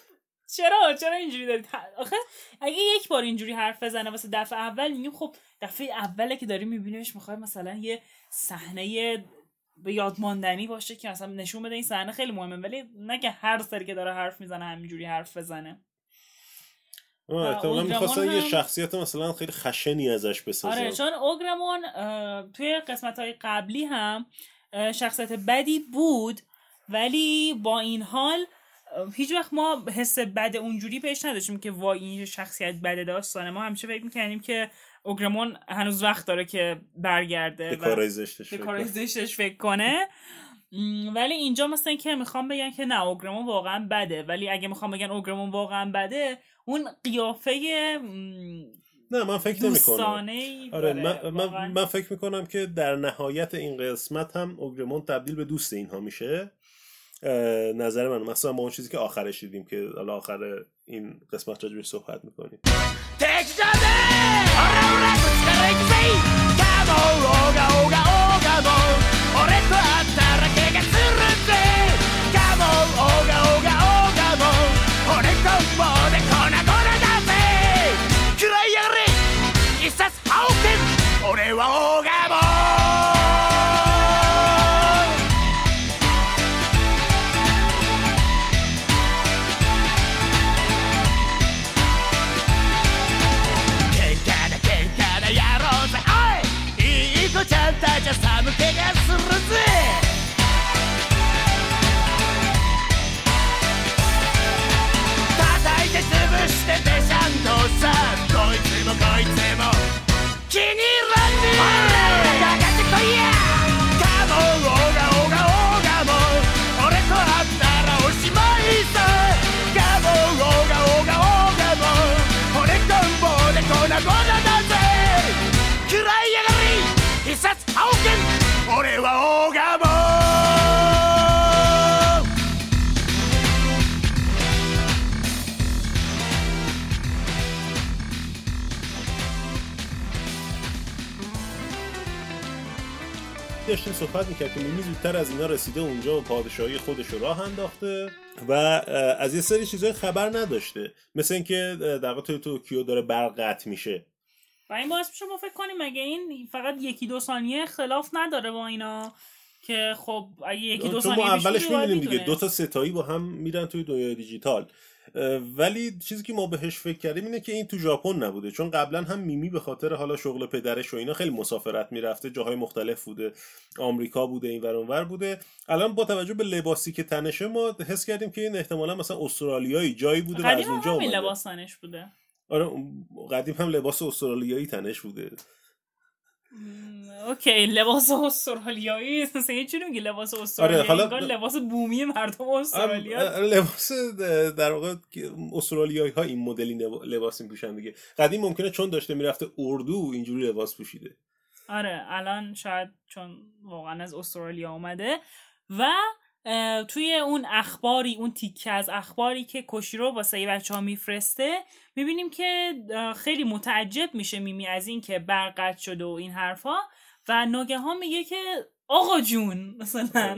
چرا؟ چرا اینجوری دارید آخه اگه یک بار اینجوری حرف بزنه واسه دفعه اول میگیم خب دفعه اوله که داریم میبینیمش می‌خواد مثلا یه صحنه به یاد ماندنی باشه که مثلا نشون بده این صحنه خیلی مهمه. ولی نه که هر سری که داره حرف می‌زنه همینجوری حرف بزنه. احتمالا می‌خواستن یه هم- شخصیت مثلا خیلی خشنی ازش بسازن. آره چون اوگرمون توی قسمت های قبلی هم شخصیت بدی بود ولی با این حال هیچ وقت ما حس بد اونجوری پیش نداشتیم که وای این شخصیت بده داستانه. ما همیشه فکر می‌کنیم که اوگرمون هنوز وقت داره که برگرده به کارهای زشتش فکر کنه. ولی اینجا مثلا که می‌خوام بگن که نه اوگرمون واقعا بده ولی اگه می‌خوام بگن اوگرمون واقعا بده اون قیافه نه من فکر نمی کنم دوستانه آره من, من, من فکر می‌کنم که در نهایت این قسمت هم اوگرمون تبدیل به دوست اینها میشه نظر من مثلا با اون چیزی که آخرش دیدیم که حالا آخر این قسمت راجبش صحبت می‌کنیم صحبت می‌کرد که میمی زودتر از اینا رسیده اونجا و پادشاهی خودش رو راه انداخته و از یه سری چیزای خبر نداشته. مثل اینکه در واقع توی توکیو داره برق قطع میشه. و این باعث میشه ما فکر کنیم مگه این فقط یکی دو ثانیه خلاف نداره با اینا که خب اگه یکی دو ثانیه ما اولش می‌بینیم دیگه دو. تا ستایی با هم میرن توی دنیای دیجیتال. ولی چیزی که ما بهش فکر کردیم اینه که این تو ژاپن نبوده. چون قبلا هم میمی به خاطر حالا شغل پدرش و اینا خیلی مسافرت می‌رفته جاهای مختلف بوده آمریکا بوده این ور بوده. الان با توجه به لباسی که تنشه ما حس کردیم که این احتمالا مثلا استرالیایی جایی بوده و از هم اونجا اومده. لباس تنش بوده. آره قدیم هم لباس استرالیایی تنش بوده. اوکی لباس استرالیایی مثلا یه جوری میگی؟ لباس استرالیایی حالا- انگار لباس بومی مردم استرالیا. آره، لباس در واقع که استرالیایی ها این مدلی لباس میپوشن دیگه. قدیم ممکنه چون داشته می‌رفته اردو اینجوری لباس پوشیده. آره الان شاید چون واقعا از استرالیا اومده. و توی اون اخباری اون تیکه از اخباری که کوشیرو واسه بچه ها میفرسته می‌بینیم که خیلی متعجب میشه میمی از این که برق قطع شده و این حرفا و ناگهان میگه که آقا جون مثلا.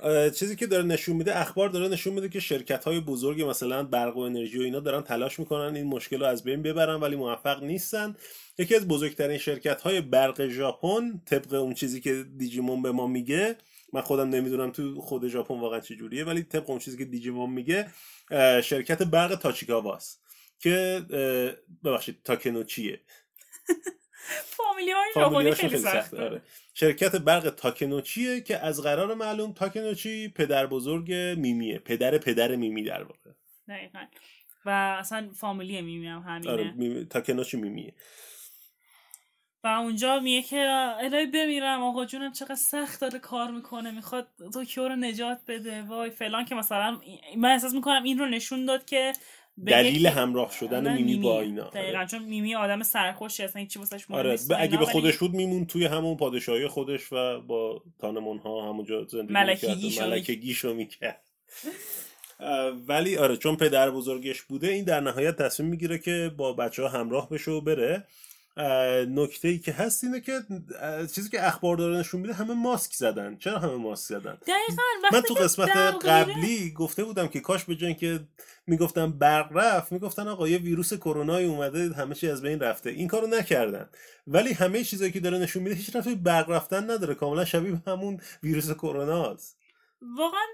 اه، چیزی که داره نشون میده اخبار داره نشون میده که شرکت های بزرگ مثلا برق و انرژی و اینا دارن تلاش می‌کنن این مشکل رو از بین ببرن ولی موفق نیستن. یکی از بزرگترین شرکت های برق ژاپن طبق اون چیزی که دیجیمون به ما میگه من خودم نمی‌دونم تو خود ژاپن واقعا چجوریه ولی طبق اون چیزی که دیجیمون میگه شرکت برق تاچیکاواست که ببخشید تاکنوچیه فامیلی های ژاپنی خیلی سخته. آره. شرکت برق تاکنوچیه که از قرار معلوم تاکنوچی پدر بزرگ میمیه پدر پدر میمی در واقع. دقیقا. و اصلا فامیلی میمی هم همینه. آره میمی... تاکنوچی میمیه. و اونجا میگه که الهی بمیرم آقا جونم چقدر سخت داره کار می‌کنه می‌خواد توکیو رو نجات بده. وای فلان که مثلا من احساس می‌کنم این رو نشون داد که دلیل همراه شدن آره، میمی با اینا. دقیقا آره, چون میمی آدم سرخوشی اصلا هیچی واسش مهم آره. اگه به خودش بود میمون توی همون پادشاهی خودش و با تانمون ها همونجا زندگی ملکگیشو می‌کرد. ملکگیشو می‌کرد. اه، ولی آره چون پدر بزرگش بوده این در نهایت تصمیم می‌گیره که با بچه ها همراه بشه و بره. نکته ای که هست اینه که چیزی که اخبار داره نشون میده همه ماسک زدن. چرا همه ماسک زدن؟ دقیقا من تو قسمت قبلی گفته بودم که کاش به جای که می‌گفتم برق رفت می‌گفتن آقا یه ویروس کرونایی اومده همه چی از بین رفته. این کارو نکردن. ولی همه چیزایی که داره نشون میده هیچ رفتی برق رفتن نداره. کاملا شبیه به همون ویروس کروناست واقعا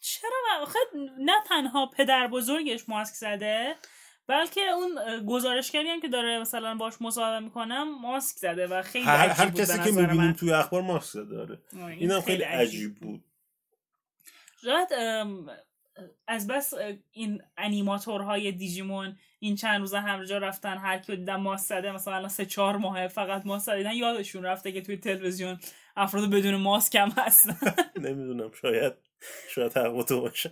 چرا آخه نه تنها پدر بزرگش ماسک زده بلکه اون گزارشگری هم که داره مثلا باش مصاحبه می‌کنم ماسک زده و خیلی هر, عجیب هر کسی که می‌بینیم من. توی اخبار ماسک داره این اینم خیلی عجیب. بود. شاید از بس این انیماتورهای دیجیمون این چند روزه همجا رفتن هر کی دیدن ماسک زده مثلا الان سه چهار ماه فقط ماسک زدن یادشون رفته که توی تلویزیون افراد بدون ماسک هم هستن. نمی‌دونم شاید شاید حق تو باشه.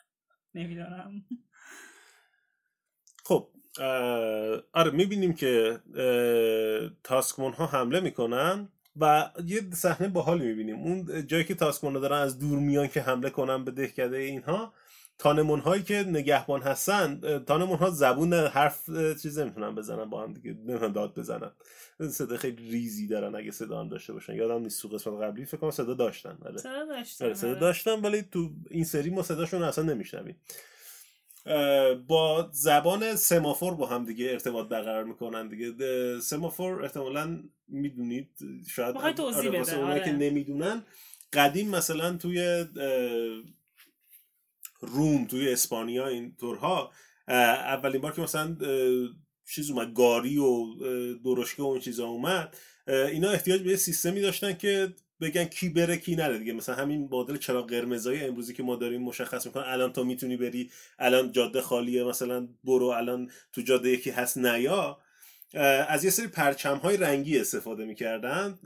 نمی‌دونم. خب آره می‌بینیم که تاسکمون ها حمله می‌کنن و یه صحنه باحالی می‌بینیم اون جایی که تاسکمون ها دارن از دور میان که حمله کنن به دهکده اینها تانمون هایی که نگهبان هستن تانمون ها زبون حرف چیز نمی‌تونن بزنن با هم دیگه نمی‌تونن داد بزنن صدا خیلی ریزی دارن اگه صدا هم داشته باشن یادم نیست تو قسمت قبلی فکر کنم صدا داشتن آره. صدا داشتن آره،. داشتن ولی تو این سری ما صداشون اصلا نمیشنویم با زبان سمافور با هم دیگه ارتباط برقرار می‌کنن دیگه سمافور احتمالا می‌دونید شاید بده، واسه اونایی آره. که نمی‌دونن قدیم مثلا توی روم توی اسپانیا این طورها اولین بار که مثلا چیز اومد گاری و درشکه و این چیزا اومد اینا احتیاج به یه سیستمی داشتن که بگن کی بره کی نره دیگه. مثلا همین مدل چراغ قرمزای امروزی که ما داریم مشخص می‌کنن. الان تو می‌تونی بری الان جاده خالیه مثلا برو الان تو جاده یکی هست نیا. از یه سری پرچم های رنگی استفاده می‌کردن.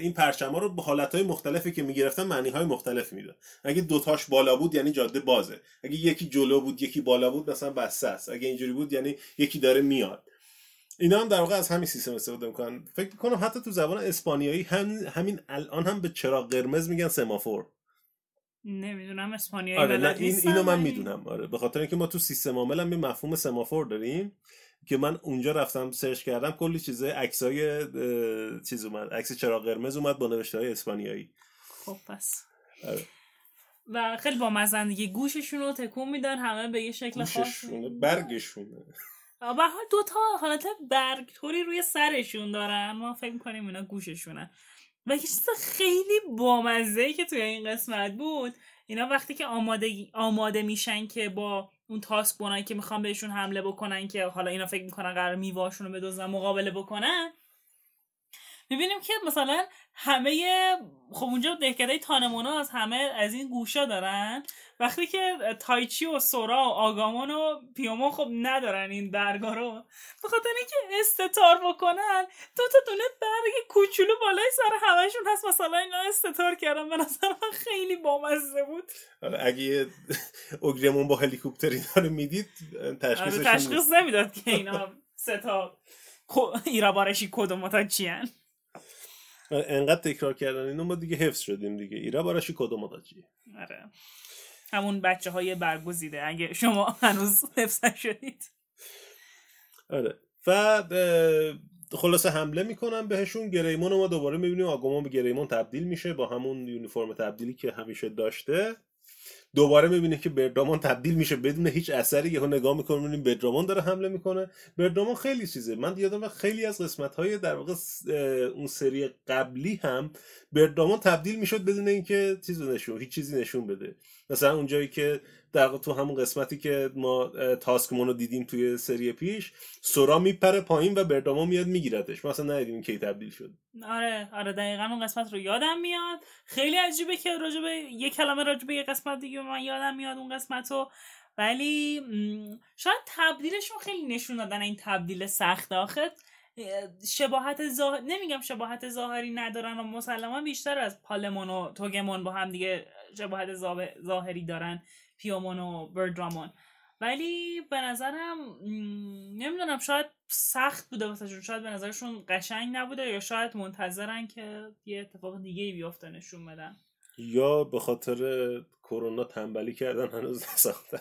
این پرچم ها رو به حالت های مختلفی که می‌گرفتن معنی های مختلفی میدن اگه دوتاش بالا بود یعنی جاده بازه. اگه یکی جلو بود یکی بالا بود مثلا بسته است. اگه اینجوری بود یعنی یکی داره میاد. اینا هم در واقع از همین سیستم استفاده می‌کنن. فکر می‌کنم حتی تو زبان اسپانیایی هم همین الان هم به چراغ قرمز میگن سمافور. نمی‌دونم اسپانیایی آره نه این اینو من می‌دونم. آره به خاطر اینکه ما تو سیستم عامل هم یه مفهوم سمافور داریم که من اونجا رفتم سرچ کردم کلی چیزای عکسای چیز اومد عکس چراغ قرمز اومد با نوشته های اسپانیایی. خب پس. آره. و خیلی با دیگه گوششون رو تکون میدن همه به یه شکل خاص برگشونه. به حال دو تا حالت برگ طوری روی سرشون دارن. ما فکر می‌کنیم اینا گوششونه. و یه چیز خیلی بامزه که توی این قسمت بود اینا وقتی که آماده, آماده میشن که با اون تاسک بونایی که می‌خوان بهشون حمله بکنن که حالا اینا فکر می‌کنن قرار میواشون رو بدوزن مقابله بکنن می‌بینیم که مثلا همه خب اونجا دهکده تانمونا از همه از این گوشا دارن. وقتی که تایچی و سورا و آگامان و پیومون خب ندارن این برگا رو. به خاطر اینکه استتار بکنن دو تا دونه برگ کوچولو بالای سر همشون هست. مثلا اینا استتار کردن. به نظر من خیلی بامزه بود. آره اگه اوگرمون با هلیکوپتر اینا رو می‌دید آره تشخیصش تشخیص نمی‌داد که اینا سه تا ایرابارشی کدوم تا چیان. انقدر تکرار کردن اینو ما دیگه حفظ شدیم دیگه. ایرا باراشی کدوم داجی آره. همون بچه های برگزیده. اگه شما هنوز حفظ نشدید. آره. و خلاصه حمله می‌کنن بهشون. گریمون رو ما دوباره می‌بینیم. آگومون به گریمون تبدیل میشه با همون یونیفرم تبدیلی که همیشه داشته. دوباره می‌بینه که بردامون تبدیل میشه بدون هیچ اثری یهو نگاه می‌کنه می‌بینیم بردامون داره حمله می‌کنه. بردامون خیلی چیزه. من یادم خیلی از قسمت های در واقع اون سری قبلی هم بردامون تبدیل می‌شد بدون اینکه چیز رو نشون هیچ چیزی نشون بده. مثلا اونجایی که در تو همون قسمتی که ما تاسکمون رو دیدیم توی سری پیش سورا میپره پایین و بردامون میاد میگیردش. مثلا ندیدیم کی تبدیل شد. آره آره دقیقا اون قسمت رو یادم میاد. خیلی عجیبه که راجبه یه کلمه راجبه یه قسمت دیگه من یادم میاد اون قسمت رو ولی شاید تبدیلشون خیلی نشون دادن این تبدیل سخت اه، شباهت ظاهر نمیگم شباهت ظاهری ندارن و مسلما بیشتر از پالمون و توگمون با هم دیگه شباهت ظا- ظاهری دارن پیومون و بردرامون. ولی به نظرم نمی‌دونم شاید سخت بوده واسهشون شاید به نظرشون قشنگ نبوده یا شاید منتظرن که یه اتفاق دیگه ای بیفته نشون بدن. یا به خاطر کرونا تنبلی کردن هنوز نساختن.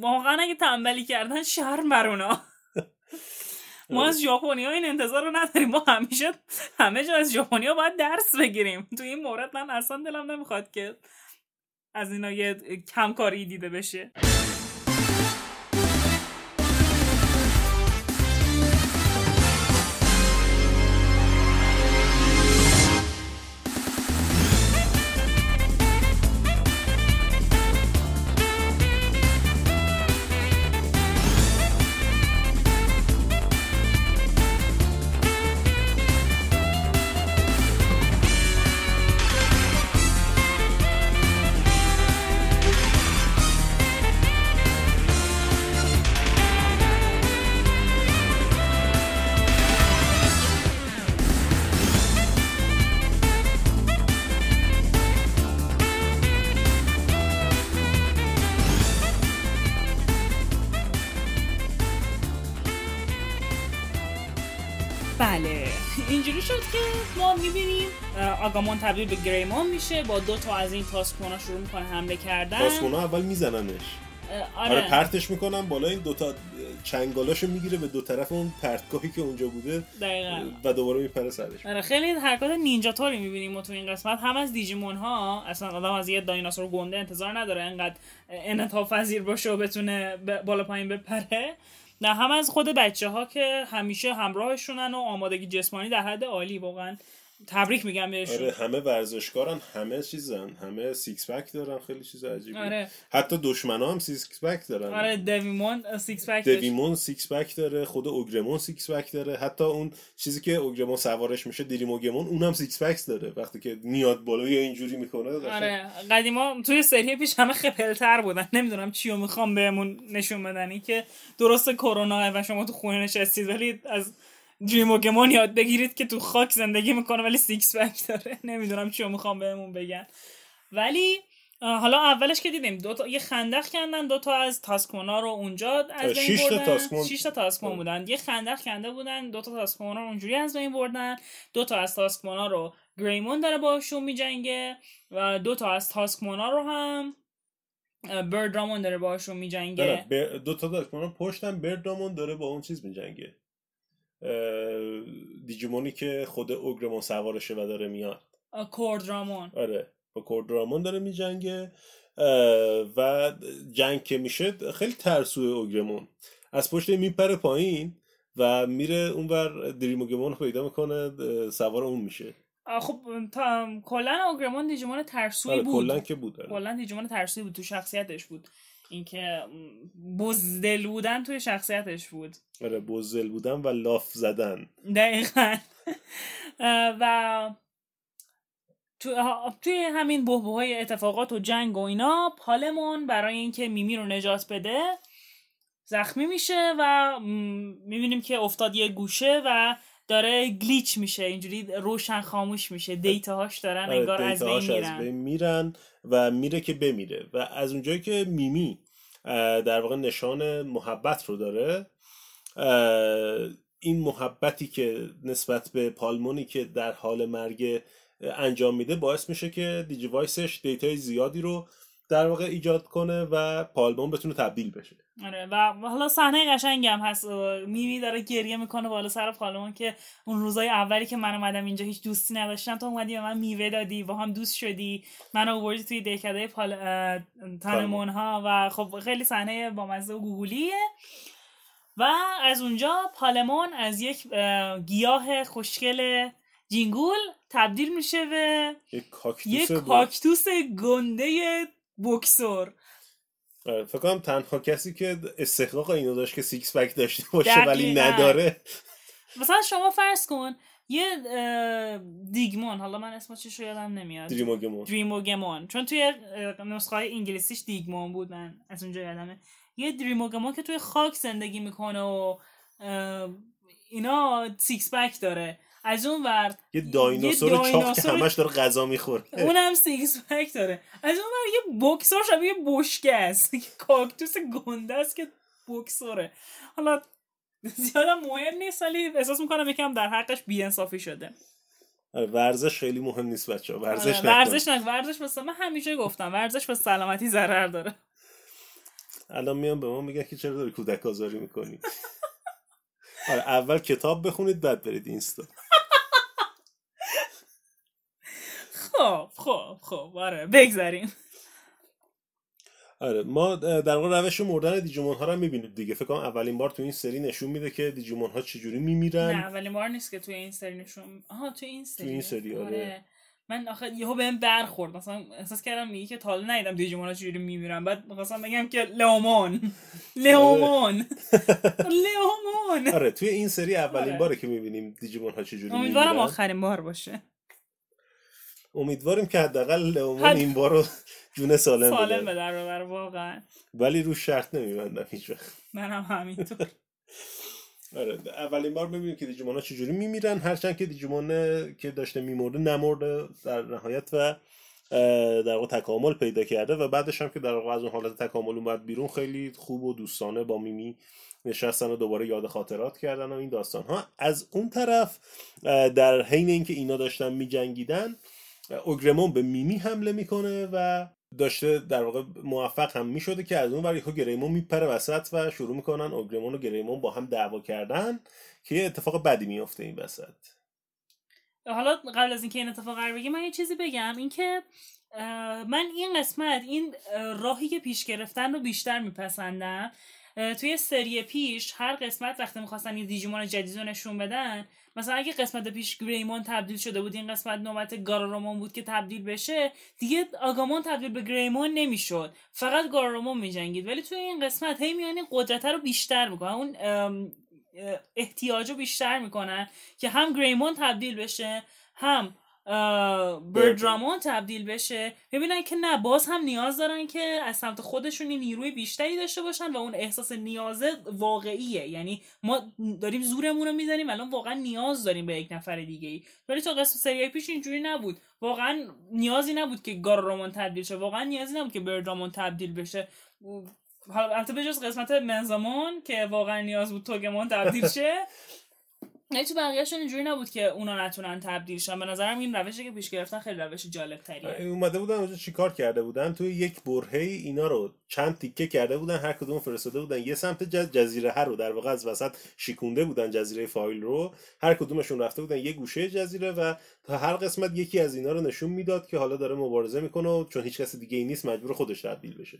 واقعا اگه تنبلی کردن شرم بر اونا. ما از ژاپنی این انتظار رو نداریم. ما همیشه همه جا از ژاپنیا باید درس بگیریم. تو این مورد من اصلا دلم نمی‌خواد که از اینا یه کمکاری دیده بشه. تبدیل به گریمون میشه با دو تا از این تاسکونا شروع می‌کنه حمله کردن. تاسکونا اول میزننش. آره آره. پرتش می‌کنن بالا این دوتا چنگالاشو می‌گیره به دو طرف اون پرتگاهی که اونجا بوده دقیقا. و دوباره میپره سرش. آره خیلی حرکات نینجا طوری می‌بینیم ما تو این قسمت. هم از دیجیمون ها اصلا آدم از یه دایناسور گنده انتظار نداره انقدر انعطاف پذیر باشه و بتونه بالا پایین بپره. نه هم از خود بچه ها که همیشه همراهشونن و آمادگی جسمانی در حد عالی واقعا. تبریک میگم بهشون. آره همه ورزشکارن همه چیزن همه six pack دارن خیلی چیز عجیبیه. آره. حتی دشمنا هم six pack دارن. آره دریموگمون six pack دریموگمون six pack داره خود اوگرمون six pack داره. حتی اون چیزی که اوگرمون سوارش میشه دریموگمون اونم six pack داره. وقتی که میاد بالا یا اینجوری می‌کنه آره قدیما توی سری پیش همه خپلتر بودن. نمی‌دونم چی رو می‌خوام بهمون نشون بدن این که درست کرونا و شما تو خونه نشستید ولی از دریموگمون یاد بگیرید که تو خاک زندگی می‌کنه ولی six pack داره. نمی‌دونم چی رو می‌خوام بهمون بگن. ولی حالا اولش که دیدیم دو تا یه خندق کندن دو تا از تاسکمونا رو اونجا از بین شش تا بردن. شش تا تاسکمون بودن. یه خندق کنده بودن دو تا تاسکمونا رو اونجوری از بین بردن. دو تا از تاسکمونا رو گریمون داره باشون میجنگه و دو تا از تاسکمونا رو هم اه، بردرامون داره باشون میجنگه. بر- دو تا داشت پشتم بردامون داره با اون چیز میجنگه. دیجیمونی که خود اوگرمون سوارشه و داره میاد. کوردرامون. آره با کوردرامون داره میجنگه و جنگ که میشه خیلی ترسوه اوگرمون از پشت میپره پایین و میره اونور دریموگمون پیدا می‌کنه سوار اون میشه. خب تا کلا اوگرمون دیجیمون ترسوی آره بود. کلا که بود آره. کلا دیجیمون ترسوی بود تو شخصیتش بود. اینکه بزدل بودن توی شخصیتش بود. آره بزل بودن و لاف زدن. دقیقا. و تو توی همین بحبوه های اتفاقات و جنگ و اینا پالمون برای اینکه میمی رو نجات بده زخمی میشه و می‌بینیم که افتاد یه گوشه و داره گلیچ میشه اینجوری روشن خاموش میشه. دیتاهاش دارن آره، انگار از بین دیتاهاش از میرن. بین میرن و میره که بمیره. و از اونجایی که میمی در واقع نشان محبت رو داره این محبتی که نسبت به پالمونی که در حال مرگ انجام میده باعث میشه که Digivice ش data ی زیادی رو در واقع ایجاد کنه و پالمون بتونه تبدیل بشه. آره و حالا صحنه قشنگی هم هست میمی داره گریه می‌کنه بالا سر پالمون که اون روزای اولی که من اومدم اینجا هیچ دوستی نداشتم تو اومدی به من میوه دادی با هم دوست شدی من آوردی توی دهکده پال... تنمون ها و خب خیلی صحنه با مزه و گوگولیه. و از اونجا پالمون از یک گیاه خوشگل جینگول تبدیل میشه به یک کاکتوس, یک کاکتوس گنده بکسور. فکر کنم تنها کسی که استحقاق اینو داشت که six pack داشته باشه ولی دقیقاً. نداره. مثلا شما فرض کن یه دیگمون حالا من اسمش چیش رو یادم نمیاد. دریموگمون. دریموگمون. چون توی نسخه های انگلیسیش دیگمون بود من از اونجا یادمه. یه دریموگمون که توی خاک زندگی می‌کنه و اینا six pack داره. از اون ور یه دایناسور چاق که همش داره غذا می‌خوره. اونم six pack داره. از اون ور یه بکسور شبیه بشکه است. یه کاکتوس گنده است که بکسوره حالا زیادم مهم نیست ولی احساس می‌کنم یکم در حقش بیانصافی شده. آره، ورزش خیلی مهم نیست بچه ورزش آره، نکن. ورزش نه ورزش مثلا من همیشه گفتم ورزش به سلامتی ضرر داره. الان میان به ما میگن که چرا داری کودک آزاری می‌کنی؟ آره اول کتاب بخونید بعد برید اینستا. خب خب خب آره بگذاریم. آره ما در واقع روش مردن دیجیمون ها رو می‌بینید دیگه. فکر کنم اولین بار تو این سری نشون میده که دیجیمون ها چجوری میمیرن. نه ولی بار نیست که توی این سری نشون آها توی این سری این سری، آره. من آخه یهو بهم برخورد. مثلا احساس کردم میگه که تا حالا ندیدم دیجیمون ها چجوری میمیرن. بعد می‌خواستم بگم که لئومون. لئومون. لئومون. آره توی این سری اولین آره. باره که می‌بینیم دیجیمون ها چجوری امیدوارم آخرین بار باشه. امیدواریم که حداقل لئومون این بار رو جون سالم, سالم به در واقعا. ولی رو شرط نمیبندم هیچ وقت منم همینطور. آره اولین بار ببینیم که دیجیمون ها چجوری میمیرن هرچند که دیجیمون که داشته میمرده نمرده در نهایت و در واقع تکامل پیدا کرده و بعدش هم که در واقع از اون حالت تکامل اومد بیرون خیلی خوب و دوستانه با میمی نشستن و دوباره یاد خاطرات کردن و این داستان ها از اون طرف در حین اینکه اینا داشتن میجنگیدن اوگرمون به میمی حمله می‌کنه و داشته در واقع موفق هم می‌شده که از اون ور یهو گریمون میپره وسط و شروع می‌کنن اوگرمون و گریمون با هم دعوا کردن که یه اتفاق بدی میفته این وسط. حالا قبل از اینکه این اتفاق قرار بگیره من یه چیزی بگم اینکه من این قسمت این اه، راهی که پیش گرفتن رو بیشتر میپسندم. توی سری پیش هر قسمت وقتی می‌خواستن یه دیجیمون جدید رو نشون بدن مثلا اگه قسمت پیش گریمون تبدیل شده بود این قسمت نوبت گارارومون بود که تبدیل بشه دیگه آگامون تبدیل به گریمون نمی‌شد. فقط گارارومون میجنگید. ولی توی این قسمت هی میان این قدرت رو بیشتر می‌کنن. اون احتیاج رو بیشتر می‌کنن که هم گریمون تبدیل بشه هم بردرامون تبدیل بشه. ببینن که نه باز هم نیاز دارن که از سمت خودشون نیروی بیشتری داشته باشن و اون احساس نیازه واقعیه. یعنی ما داریم زورمون رو می‌زنیم الان واقعا نیاز داریم به یک نفر دیگه ای ولی تا قسم سری پیش اینجوری نبود. واقعا نیازی نبود که گارارومون تبدیل شه. واقعا نیازی نبود که بردرامون تبدیل بشه. حالا البته به جز قسمت منزامون که واقعا نیاز بود توگمون تبدیل شه. یعنی تو بقیهشون اینجوری نبود که اونا نتونن تبدیل شن. به نظرم این روشی که پیش گرفتن خیلی روش جالب تریه اومده بودن اونجا چیکار کرده بودن؟ توی یک برهه اینا رو چند تیکه کرده بودن هر کدوم فرستاده بودن. یه سمت جز جزیره هر رو در واقع از وسط شیکونده بودن جزیره فایل رو. هر کدومشون رفته بودن یه گوشه جزیره و تا هر قسمت یکی از اینا رو نشون می‌داد که حالا داره مبارزه می‌کنه و چون هیچ کس دیگه ای نیست مجبور خودش تبدیل بشه.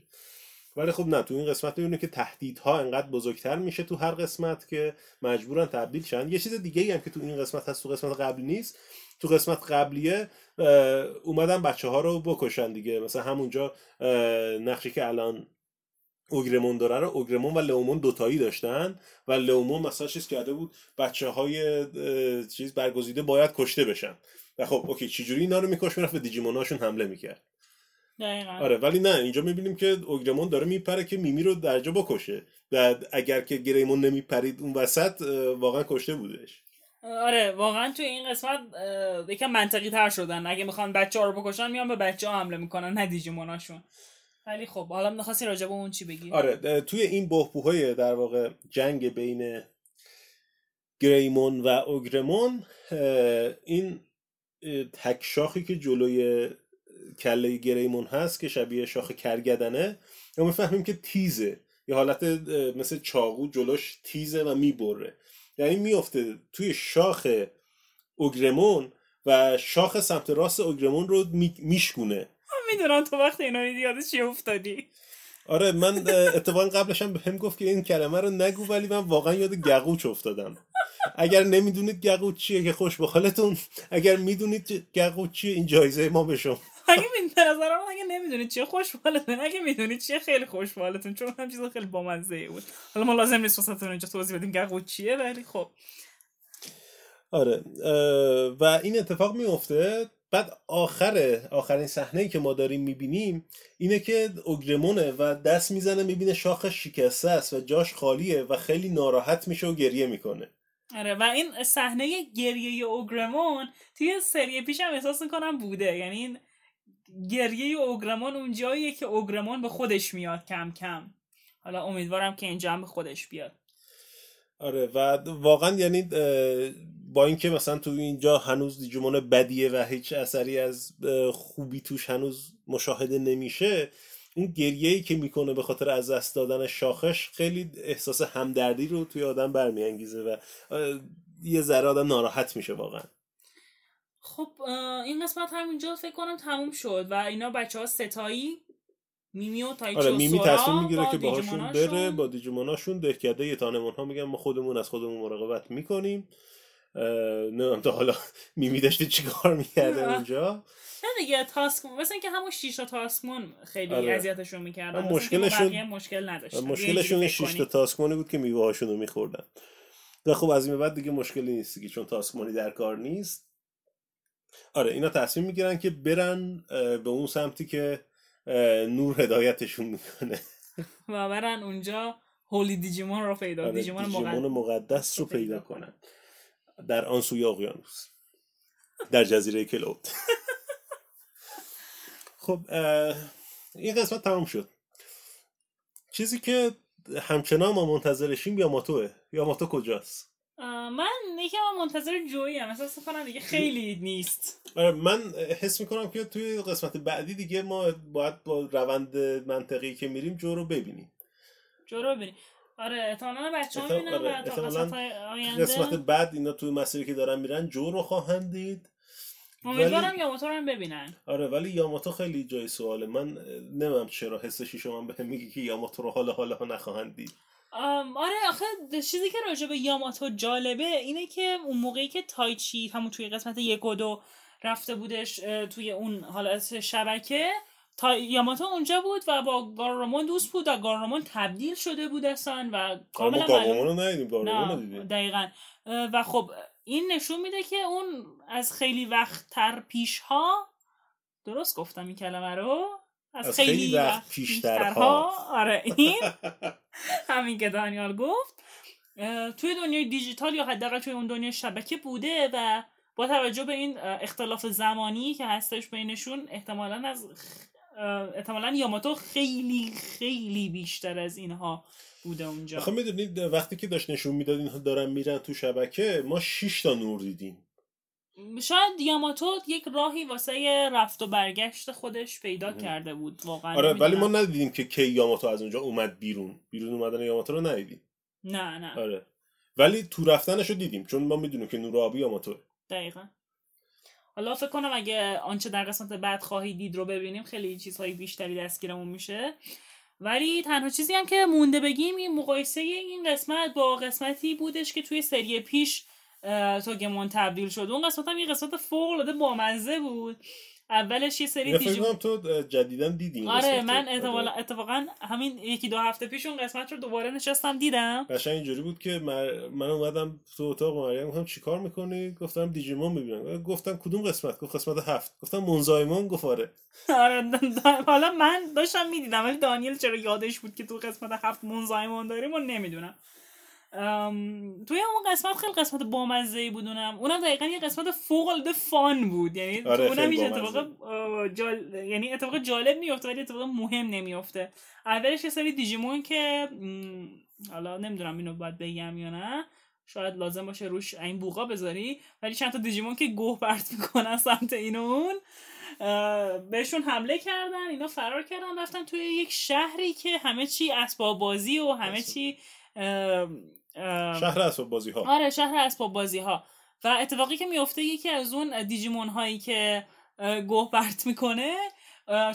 ولی خب نه تو این قسمت می‌بینه که تهدیدها انقدر بزرگتر میشه تو هر قسمت که مجبورن تبدیل شن. یه چیز دیگه ای هم که تو این قسمت هست تو قسمت قبلی نیست. تو قسمت قبلیه اومدن بچه ها رو بکشن دیگه. مثلا همونجا نقشی که الان اوگرمون داره رو اوگرمون و لئومون دوتایی داشتن و لئومون مثلا چیز کرده بود بچه های چیز برگزیده باید کشته بشن. و خب اوکی چجوری اینا رو میکش؟ می‌رفت به دیجیموناشون حمله می‌کرد. دقیقا. آره ولی نه اینجا می‌بینیم که اوگرمون داره میپره که میمی رو درجا بکشه. و اگر که گریمون نمیپرید اون وسط واقعا کشته بودش. آره واقعا توی این قسمت یکم منطقی تر شدن. اگه می‌خوان بچه ها رو بکشن میان به بچه ها حمله می‌کنن نه دیجیموناشون. ولی خب حالا می‌خواستی راجع به اون چی بگی آره توی این بهبوهای در واقع جنگ بین گریمون و اوگرمون این اه، تک شاخی که جلوی کله گریمون هست که شبیه شاخ کرگدنه ما می‌فهمیم که تیزه. یه حالت مثل چاقو جلوش تیزه و می‌بره. یعنی میفته توی شاخ اوگرمون و شاخ سمت راست اوگرمون رو می- میشکونه. می‌دونم تو وقت اینا رو یاد چی افتادی. آره من اتفاقا قبلش هم به هم گفت که این کلمه رو نگو ولی من واقعا یاد گقوچ افتادم. اگر نمی‌دونید گقوچ چیه که خوش به حالتون اگر می‌دونید گقوچ چیه این جایزه ما به شما. اگه می نظر من اگه نمی‌دونید چیه خوشحالتون. اگه می‌دونید چیه خیلی خوشحالتون چون هم چیز خیلی بامزه بود. حالا ما لازم نیست واسهتون اینجا توضیح بدیم گقو چیه ولی خب. آره و این اتفاق میفته بعد آخر آخرین صحنه ای که ما داریم می‌بینیم اینه که اوگرمونه و دست می‌زنه می‌بینه شاخش شکسته است و جاش خالیه و خیلی ناراحت میشه و گریه می‌کنه. آره و این صحنه گریه اوگرمون توی سری پیش هم احساس می‌کنم بوده. یعنی این گریه اوگرمون اون جاییه که اوگرمون به خودش میاد کم کم. حالا امیدوارم که اینجا هم به خودش بیاد. آره و واقعا یعنی با اینکه مثلا تو اینجا هنوز دیجیمون بدیه و هیچ اثری از خوبی توش هنوز مشاهده نمیشه اون گریه‌ای که می‌کنه به خاطر از دست دادن شاخش خیلی احساس همدردی رو توی آدم برمیانگیزه و یه ذره آدم ناراحت میشه واقعا. خب این قسمت همینجا فکر کنم تموم شد و اینا بچه ها ستایی میمی و تایچی آره میمی تصمیم می‌گیره با که باهاشون بره با دیجیموناشون دهکده یه تانمون ها میگن ما خودمون از خودمون مراقبت می‌کنیم. نه تا حالا میمی داشته چیکار می‌کرده. اونجا؟ نه دیگه تاسک مثل اینکه همون شیشتا تاسکمون خیلی آره. اذیتشون می‌کردن. مشکلشون مشکل نداشتن. مشکلشون شش تا بود که میوه هاشون رو میخوردن. و خب از این بعد دیگه مشکلی نیست دیگه چون تاسکمانی در کار نیست. آره اینا تصمیم می‌گیرن که برن به اون سمتی که نور هدایتشون می‌کنه. و برن اونجا هولی دیجیمون رو پیدا آره، دیجیمون, دیجیمون مقدس مقدس رو پیدا کنن. در آن سوی اقیانوس. در جزیره کلود. خب این قسمت تمام شد. چیزی که همچنان ما منتظرشیم یاماتوه. یاماتو کجاست؟ اه، من یکم منتظر جویی هم احساس کنم دیگه خیلی نیست. آره من حس می‌کنم که توی قسمت بعدی دیگه ما باید با روند منطقی که میریم جو رو ببینیم. جو رو ببینیم. آره احتمالا بچه ها احتمال- می‌بینن آره، تا قسمت آینده. قسمت بعد اینا توی مسیری که دارن میرن جو رو خواهند دید. امیدوارم ولی- یاماتو رو هم ببینن. آره ولی یاماتو خیلی جای سواله. من نمیم چرا حس شیشم به هم میگه که یاماتو رو حالا حالا نخواهند دید. آره آخه چیزی که راجع به یاماتو جالبه اینه که اون موقعی که تایچی همون توی قسمت یک و دو رفته بودش توی اون حالت شبکه تا یاماتو اونجا بود و با گارامون دوست بود و گارامون تبدیل شده بود اصلا و آره، کاملا دیدیم دقیقا. و خب این نشون میده که اون از خیلی وقت تر پیش ها درست گفتم این کلمه رو؟ از, از خیلی, خیلی وقت پیشترها. آره این. همین که دانیال گفت. توی دنیای دیجیتال یا حداقل توی اون دنیای شبکه بوده و با توجه به این اختلاف زمانی که هستش بینشون احتمالا از احتمالا یاماتو خیلی خیلی بیشتر از اینها بوده اونجا. آخه می‌دونید وقتی که داشت نشون می‌داد اینها دارن میرن تو شبکه ما 6 تا نور دیدیم. شاید یاماتو یک راهی واسه رفت و برگشت خودش پیدا کرده بود واقعا آره ولی. ما ندیدیم که کی یاماتو از اونجا اومد بیرون. بیرون اومدن یاماتو رو ندیدیم. نه نه. آره. ولی تو رفتنش رو دیدیم چون ما می‌دونیم که نور آبی یاماتو دقیقا. حالا فکر کنم اگه آنچه در قسمت بعد خواهی دید رو ببینیم خیلی چیزهای بیشتری دستگیرمون میشه. ولی تنها چیزی هم که مونده بگیم این مقایسه این قسمت با قسمتی بودش که توی سری پیش توگمون تبدیل شد. اون قسمت هم یه قسمت فوق العاده بامزه بود. اولش یه سری کنم تو جدیدا دیدی این آره. من اتفاقا, اتفاقا همین یکی دو هفته پیش اون قسمت رو دوباره نشستم دیدم. قشنگ اینجوری بود که مر... من اومدم تو اتاق مریم گفتم چیکار می‌کنی؟ گفتم دیجیمون می‌بینم. گفتم کدوم قسمت؟ گفت قسمت هفت. گفتم منزایمون؟ گفت آره. آره حالا من داشتم می‌دیدم ولی دانیل چرا یادش بود که تو قسمت هفت منزایمون داریم و نمی‌دونم. توی اون قسمت خیلی قسمت بامزه ای بود اونم. اونم دقیقا یه قسمت فوق العاده فان بود. یعنی آره، اونم هیچ. اتفاق جال... یعنی اتفاق جالب میفته ولی اتفاق مهم نمیفته اولش یه سری دیجیمون که حالا نمی‌دونم اینو باید بگم یا نه. شاید لازم باشه روش این بوقا بذاری. ولی چند تا دیجیمون که گوه پرت می‌کنن سمت این و اون اه، بهشون حمله کردن اینا فرار کردن رفتن توی یک شهری که همه چی اسباب بازی و همه چی شهر اسباب بازی ها آره شهر اسباب بازی ها و اتفاقی که میفته یکی از اون دیجیمون هایی که گوه پرت می‌کنه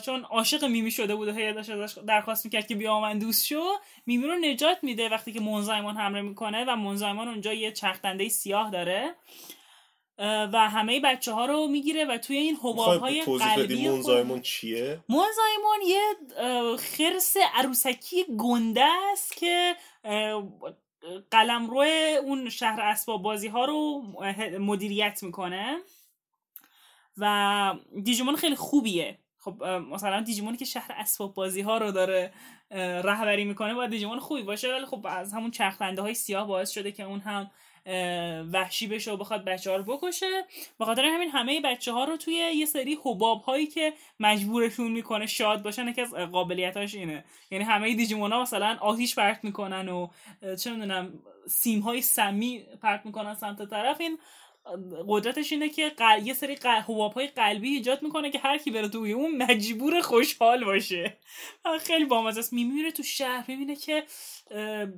چون عاشق میمی شده بود و هی داشت ازش درخواست می‌کرد که بیا من دوست شو میمی رو نجات میده وقتی که منزایمون حمله می‌کنه و منزایمون اونجا یه چرخدنده سیاه داره و همه بچه ها رو می‌گیره و توی این حباب های قلبی منزایمون چیه؟ منزایمون یه خرس عروسکی گنده است که قلم اون شهر اسباب بازی ها رو مدیریت می‌کنه و دیجیمون خیلی خوبیه. خب مثلا دیجیمونی که شهر اسباب بازی ها رو داره رهبری می‌کنه باید دیجیمون خوبی باشه ولی خب از همون چرخنده های سیاه باعث شده که اون هم وحشی بشه و بخواد بچه ها رو بکشه. به خاطر همین همه بچه ها رو توی یه سری حباب هایی که مجبورشون می‌کنه شاد باشن یکی از قابلیتاش اینه. یعنی همه دیجیمون ها مثلا آتیش پرت می‌کنن و چه می‌دونم سیم های سمی پرت می‌کنن سمت طرف. این قدرتش اینه که قل... یه سری قل... حباب های قلبی ایجاد می‌کنه که هر کی بره توی اون مجبور خوشحال باشه. خیلی بامزه است. میمی میره تو شهر می‌بینه که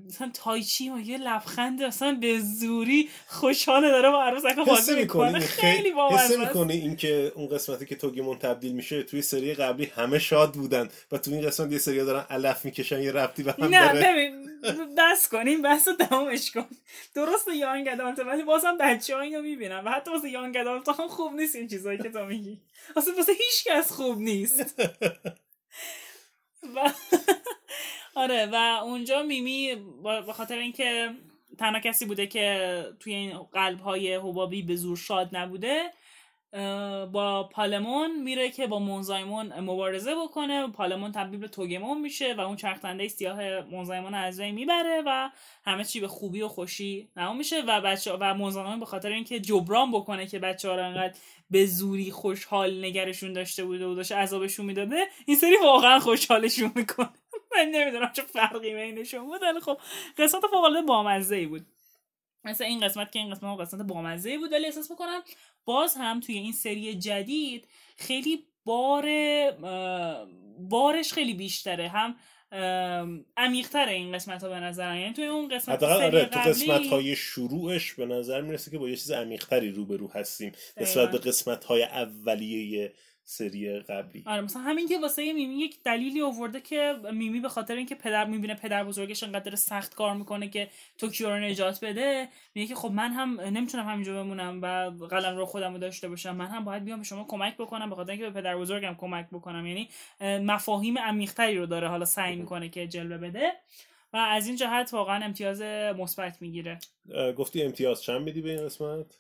مثلا تایچی و یه لبخند اصلا به زوری خوشحاله داره با عروسک بازی می‌کنه. خیلی بامزه است. می‌کنی اینکه اون قسمتی که توگیمون تبدیل میشه توی سری قبلی همه شاد بودن و تو این قسمت یه سری دارن علف می‌کشن یه ربطی به هم نه ببین بس کنیم بحث رو تمامش کن. درست یانگ ولی بازم بچه ها اینو می‌بینن و حتی واسه یانگ ادالت هم خوب نیست این چیزایی که تو میگی. اصلا واسه هیچ کس خوب نیست. و آره و اونجا میمی به خاطر اینکه تنها کسی بوده که توی این قلب های حبابی به زور شاد نبوده با پالمون میره که با مونزایمون مبارزه بکنه. پالمون تبدیل به توگمون میشه و اون چرخدنده سیاه مونزایمون از بین می‌بره و همه چی به خوبی و خوشی تمام میشه و بچه و مونزایمون به خاطر اینکه جبران بکنه که بچه ها رو انقدر به زوری خوشحال نگرشون داشته بوده و داشته عذابشون می‌داده این سری واقعا خوشحالشون می‌کنه. من نمی‌دونم چه فرقی بینشون بود ولی خب قسمت فوق العاده بامزه ای بود. مثل این قسمت که این قسمت هم قسمت بامزه بود ولی احساس می‌کنم باز هم توی این سری جدید خیلی بار بارش خیلی بیشتره هم عمیقتره این قسمت ها به نظر. یعنی توی اون قسمت آره تو قسمت های شروعش به نظر می‌رسه که با یه چیز عمیقتری روبرو هستیم نسبت به. قسمت های اولیه سری قبلی. آره مثلا همین که واسه میمی یک دلیلی آورده که میمی به خاطر اینکه پدر می‌بینه پدر بزرگش انقدر سخت کار می‌کنه که توکیو رو نجات بده میگه که خب من هم نمی‌تونم همینجا بمونم و قلم رو خودم رو داشته باشم. من هم باید بیام به شما کمک بکنم به خاطر اینکه به پدر بزرگم کمک بکنم. یعنی اه، مفاهیم عمیقتری رو داره حالا سعی می‌کنه که جلوه بده و از این جهت واقعا امتیاز مثبت می‌گیره. گفتی امتیاز چند میدی به این قسمت؟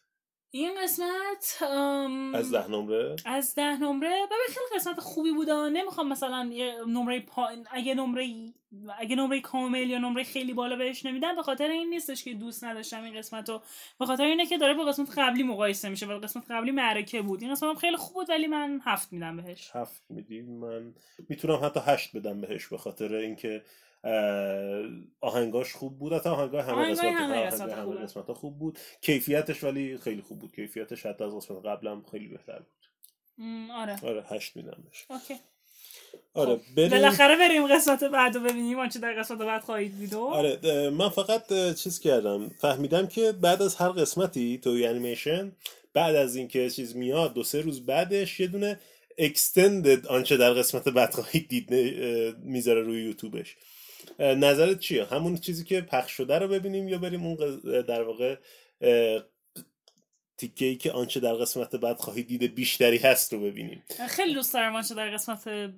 این قسمت ام، از ده نمره؟ از ده نمره. ببین خیلی قسمت خوبی بوده. نمی‌خوام مثلا یه نمره پا... اگه نمره اگه نمره کامل یا نمره خیلی بالا بهش نمیدم به خاطر این نیستش که دوست نداشتم این قسمت رو به خاطر اینه که داره با قسمت قبلی مقایسه میشه و قسمت قبلی معرکه بود. این قسمت هم خیلی خوب بود ولی من هفت میدم بهش. هفت میدی؟ من می‌تونم حتی هشت بدم بهش به خاطر اینکه آهنگاش خوب بود. حتی آهنگای همه قسمت همه همه خوب بود. کیفیتش ولی خیلی خوب بود. کیفیتش حتی از قسمت قبلم خیلی بهتر بود. آره. آره هشت میدم بهش. آره خب، بریم بالاخره بریم قسمت بعد رو ببینیم. آنچه در قسمت بعد خواهید دید آره من فقط چیز کردم. فهمیدم که بعد از هر قسمتی توی انیمیشن بعد از اینکه چیز میاد دو سه روز بعدش یه دونه اکستندد آنچه در قسمت بعد خواهید دید می‌ذاره روی یوتیوبش. نظرت چیه؟ همون چیزی که پخش شده رو ببینیم یا بریم اون در واقع تیکه ای که آنچه در قسمت بعد خواهید دید بیشتری هست رو ببینیم. خیلی دوست دارم آنچه در قسمت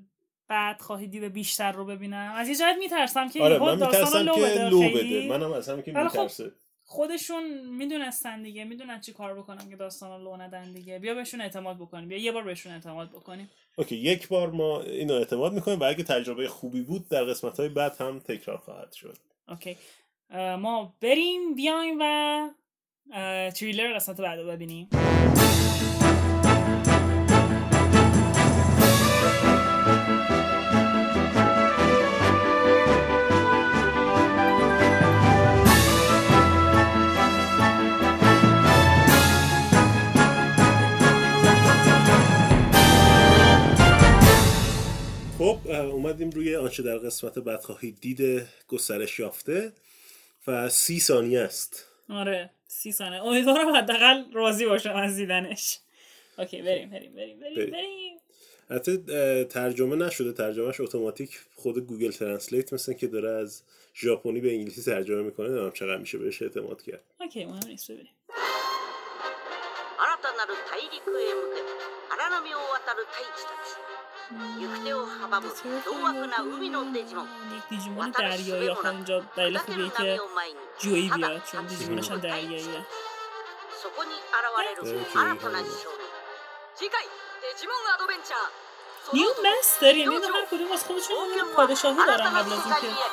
بعد خواهید دید بیشتر رو ببینم. از یه جهت میترسم که آره من داستان میترسم که بده لو. بده. منم از که خب، میترسه. خودشون می‌دونستن دیگه می‌دونن چی کار بکنن که داستان رو لو ندن دیگه. بیا بهشون اعتماد بکنیم بیا یه بار بهشون اعتماد بکنیم. OK یک بار ما اینو اعتماد می‌کنیم و اگه تجربه خوبی بود در قسمت های بعد هم تکرار خواهد شد. OK. ما بریم بیایم و تریلر قسمت بعد رو ببینیم. اومدیم روی آنچه در قسمت بعد خواهید دید گسترش یافته و سی ثانیه است آره سی ثانیه امیدوارم حداقل راضی باشم از دیدنش اوکی بریم بریم بریم بریم بریم. بریم حتی اه، ترجمه نشده ترجمهش اتوماتیک خود گوگل ترنسلیت مثل که داره از ژاپنی به انگلیسی ترجمه میکنه نمیدونم چقدر میشه بهش اعتماد کرد اوکی مهم نیست ببینیم 新たなる大陸へ向け荒波を渡る大地たち 行く手を阻む凶悪な海のデジモン یک دیجیمون 渡る دریایی 術 آخر もなく اینجا دلیل 砕け خوبیه る که 波を前に جویی ただ بیاد چون دیجیمونش هم دریاییه そこに現れる新たな少年次回デジモンアドベンチャーそ نیو の男 مست داری یعنی 道 هر کدوم از خودشون 冒 یه 険は پادشاهی 新 دارن たな قبل از 世界 اینکه へ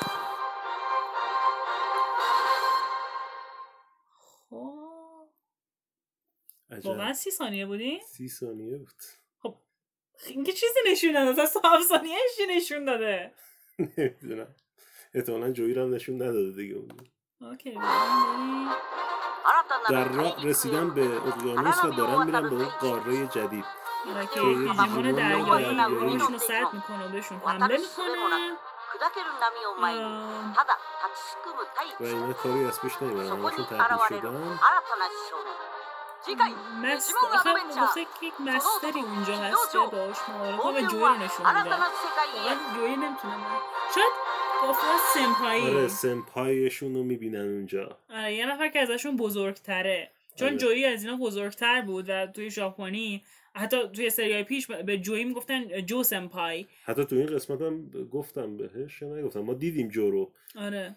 خب عجب. واقعا سی ثانیه بودی؟ سی ثانیه بود خب اینکه چیزی نشون داده تا افسانه نشون داده؟ نمی‌دونم. احتمالا جویی هم نشون نداده دیگه اون. در راه رسیدن به اقیانوس و دارن میرن به اون قاره جدید. که دیمون دریایی رو سرد می‌کنه و بهشون حمله می‌کنه. و اینا کاری از پیش نمیرن همشون تبدیل شدن. مست... آخه گفته که یک مستری اونجا هسته باش و جویی جوی نشون میده. واقعا جوی نمی‌تونم شاید گفتن سمپایی آره سمپایشون رو می‌بینن اونجا. آره یه نفر که ازشون بزرگتره. چون آره. جویی از اینا بزرگتر بود و توی ژاپنی حتی توی سریای پیش به جویی می‌گفتن جو سمپای. حتی توی این قسمت هم گفتم بهش نگفتم. ما دیدیم جو رو. آره.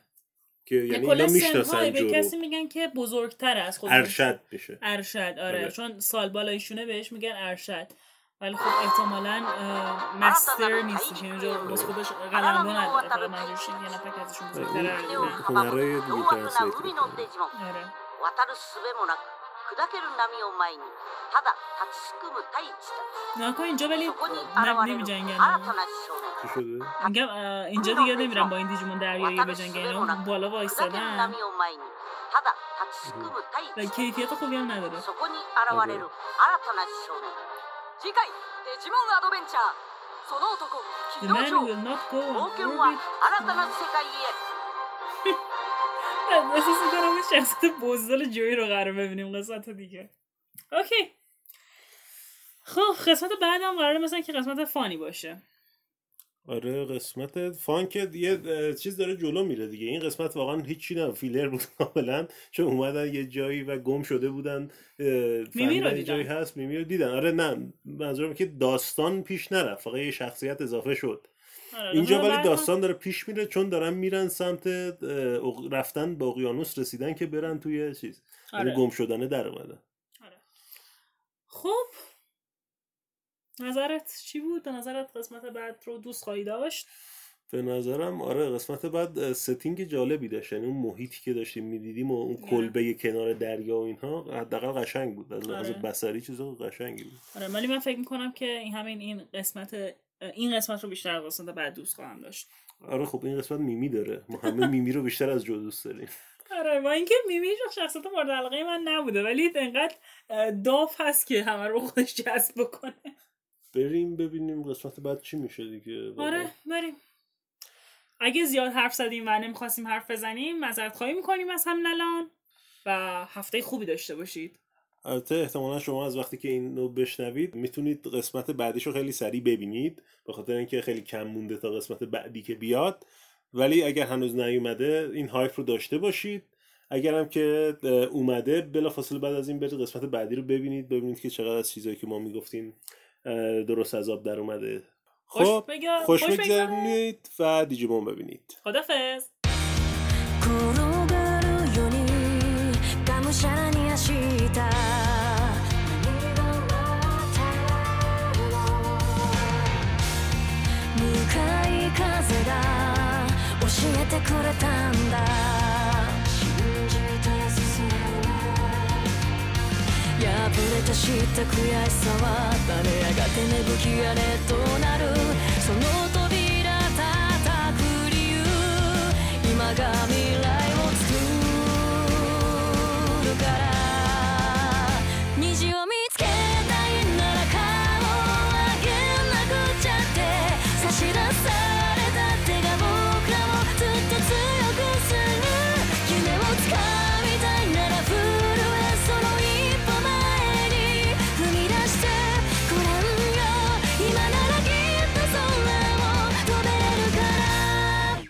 که یعنی اینا می‌شناسن به کسی میگن که بزرگتر از خودش خب، ارشد بشه. ارشد آره, بله. چون سال بالایشونه بهش میگن ارشد. ولی خب احتمالا مستر نیست که اینجا بس خودش قلمرو نداره. حالا منظورش یه نفر ازشون آره، بزرگتر هنرهای دیگه ترسلیت آره. 砕ける波を前にただ立ちすくむ大地た نکن اینجا ولی ちそこに نه 現れる نمی 新 جنگن たな少年 چی شده؟ میگم اه، اینجا دیگه نمیرن با این دیجیمون دریایی 渡る بجنگن 術も اینا なく بالا 砕ける وایستادن 波を前にただ立ちすくむ大 و 地 کیفیت خوبی هم نداره そこに現れる新たな少年次回デジモンアドベンチャーその男 The 機動 man 長 will not go 冒 on 険は orbit 新たな世界へ احساس می‌کنم شخصیت بزدل جوی رو قرار ببینیم قسمت دیگه. OK. خب قسمت بعدم قراره مثلا که قسمت fun ی باشه. آره قسمت fun که یه اه، چیز داره جلو میره دیگه. این قسمت واقعا هیچی نه فیلر بود کاملا. چون اومدن یه جایی و گم شده بودن میمی رو یه دیدن. جایی هست میمی رو دیدن. آره نه منظورم که داستان پیش نرفت. فقط یه شخصیت اضافه شد. اینجا حالا ولی داستان داره پیش میره چون دارن میرن سمت رفتن به اقیانوس رسیدن که برن توی چیز آره. آره. گم شدنه در اومدن خب نظرت چی بود؟ به نظرت قسمت بعد رو دوست خواهی داشت؟ به نظرم آره قسمت بعد ستینگ جالبی داشت یعنی اون محیطی که داشتیم می‌دیدیم و اون نه. کلبه کنار دریا و اینها حداقل قشنگ بود از لحاظ آره. بصری چیز قشنگی بود آره ولی من فکر می‌کنم که این همین این قسمت این قسمت رو بیشتر از قسمت بعد دوست خواهم داشت. آره خب این قسمت میمی داره. ما همه میمی رو بیشتر از جو دوست داریم. آره با اینکه میمی شخصیت مورد علاقه من نبوده ولی انقدر اه، داف هست که همه رو خودش جذب بکنه. بریم ببینیم قسمت بعد چی میشه دیگه. واقعا. آره بریم. اگه زیاد حرف زدیم و نمی‌خواستیم حرف بزنیم معذرت خواهی می‌کنیم از همین الان و هفته خوبی داشته باشید. البته احتمالا شما از وقتی که این رو بشنوید می‌تونید قسمت بعدیش رو خیلی سریع ببینید به خاطر اینکه خیلی کم مونده تا قسمت بعدی که بیاد. ولی اگر هنوز نیومده این هایپ رو داشته باشید. اگر هم که اومده بلافاصله بعد از این برید قسمت بعدی رو ببینید ببینید که چقدر از چیزایی که ما می‌گفتیم درست از آب در اومده. خب خوش خوش بگذارید و دیجیمون ببینید. خدافظ てくれたんだ。信じて進む破れた知った悔しさは誰やがて芽吹き荒れとなる？その扉叩く理由。今が未来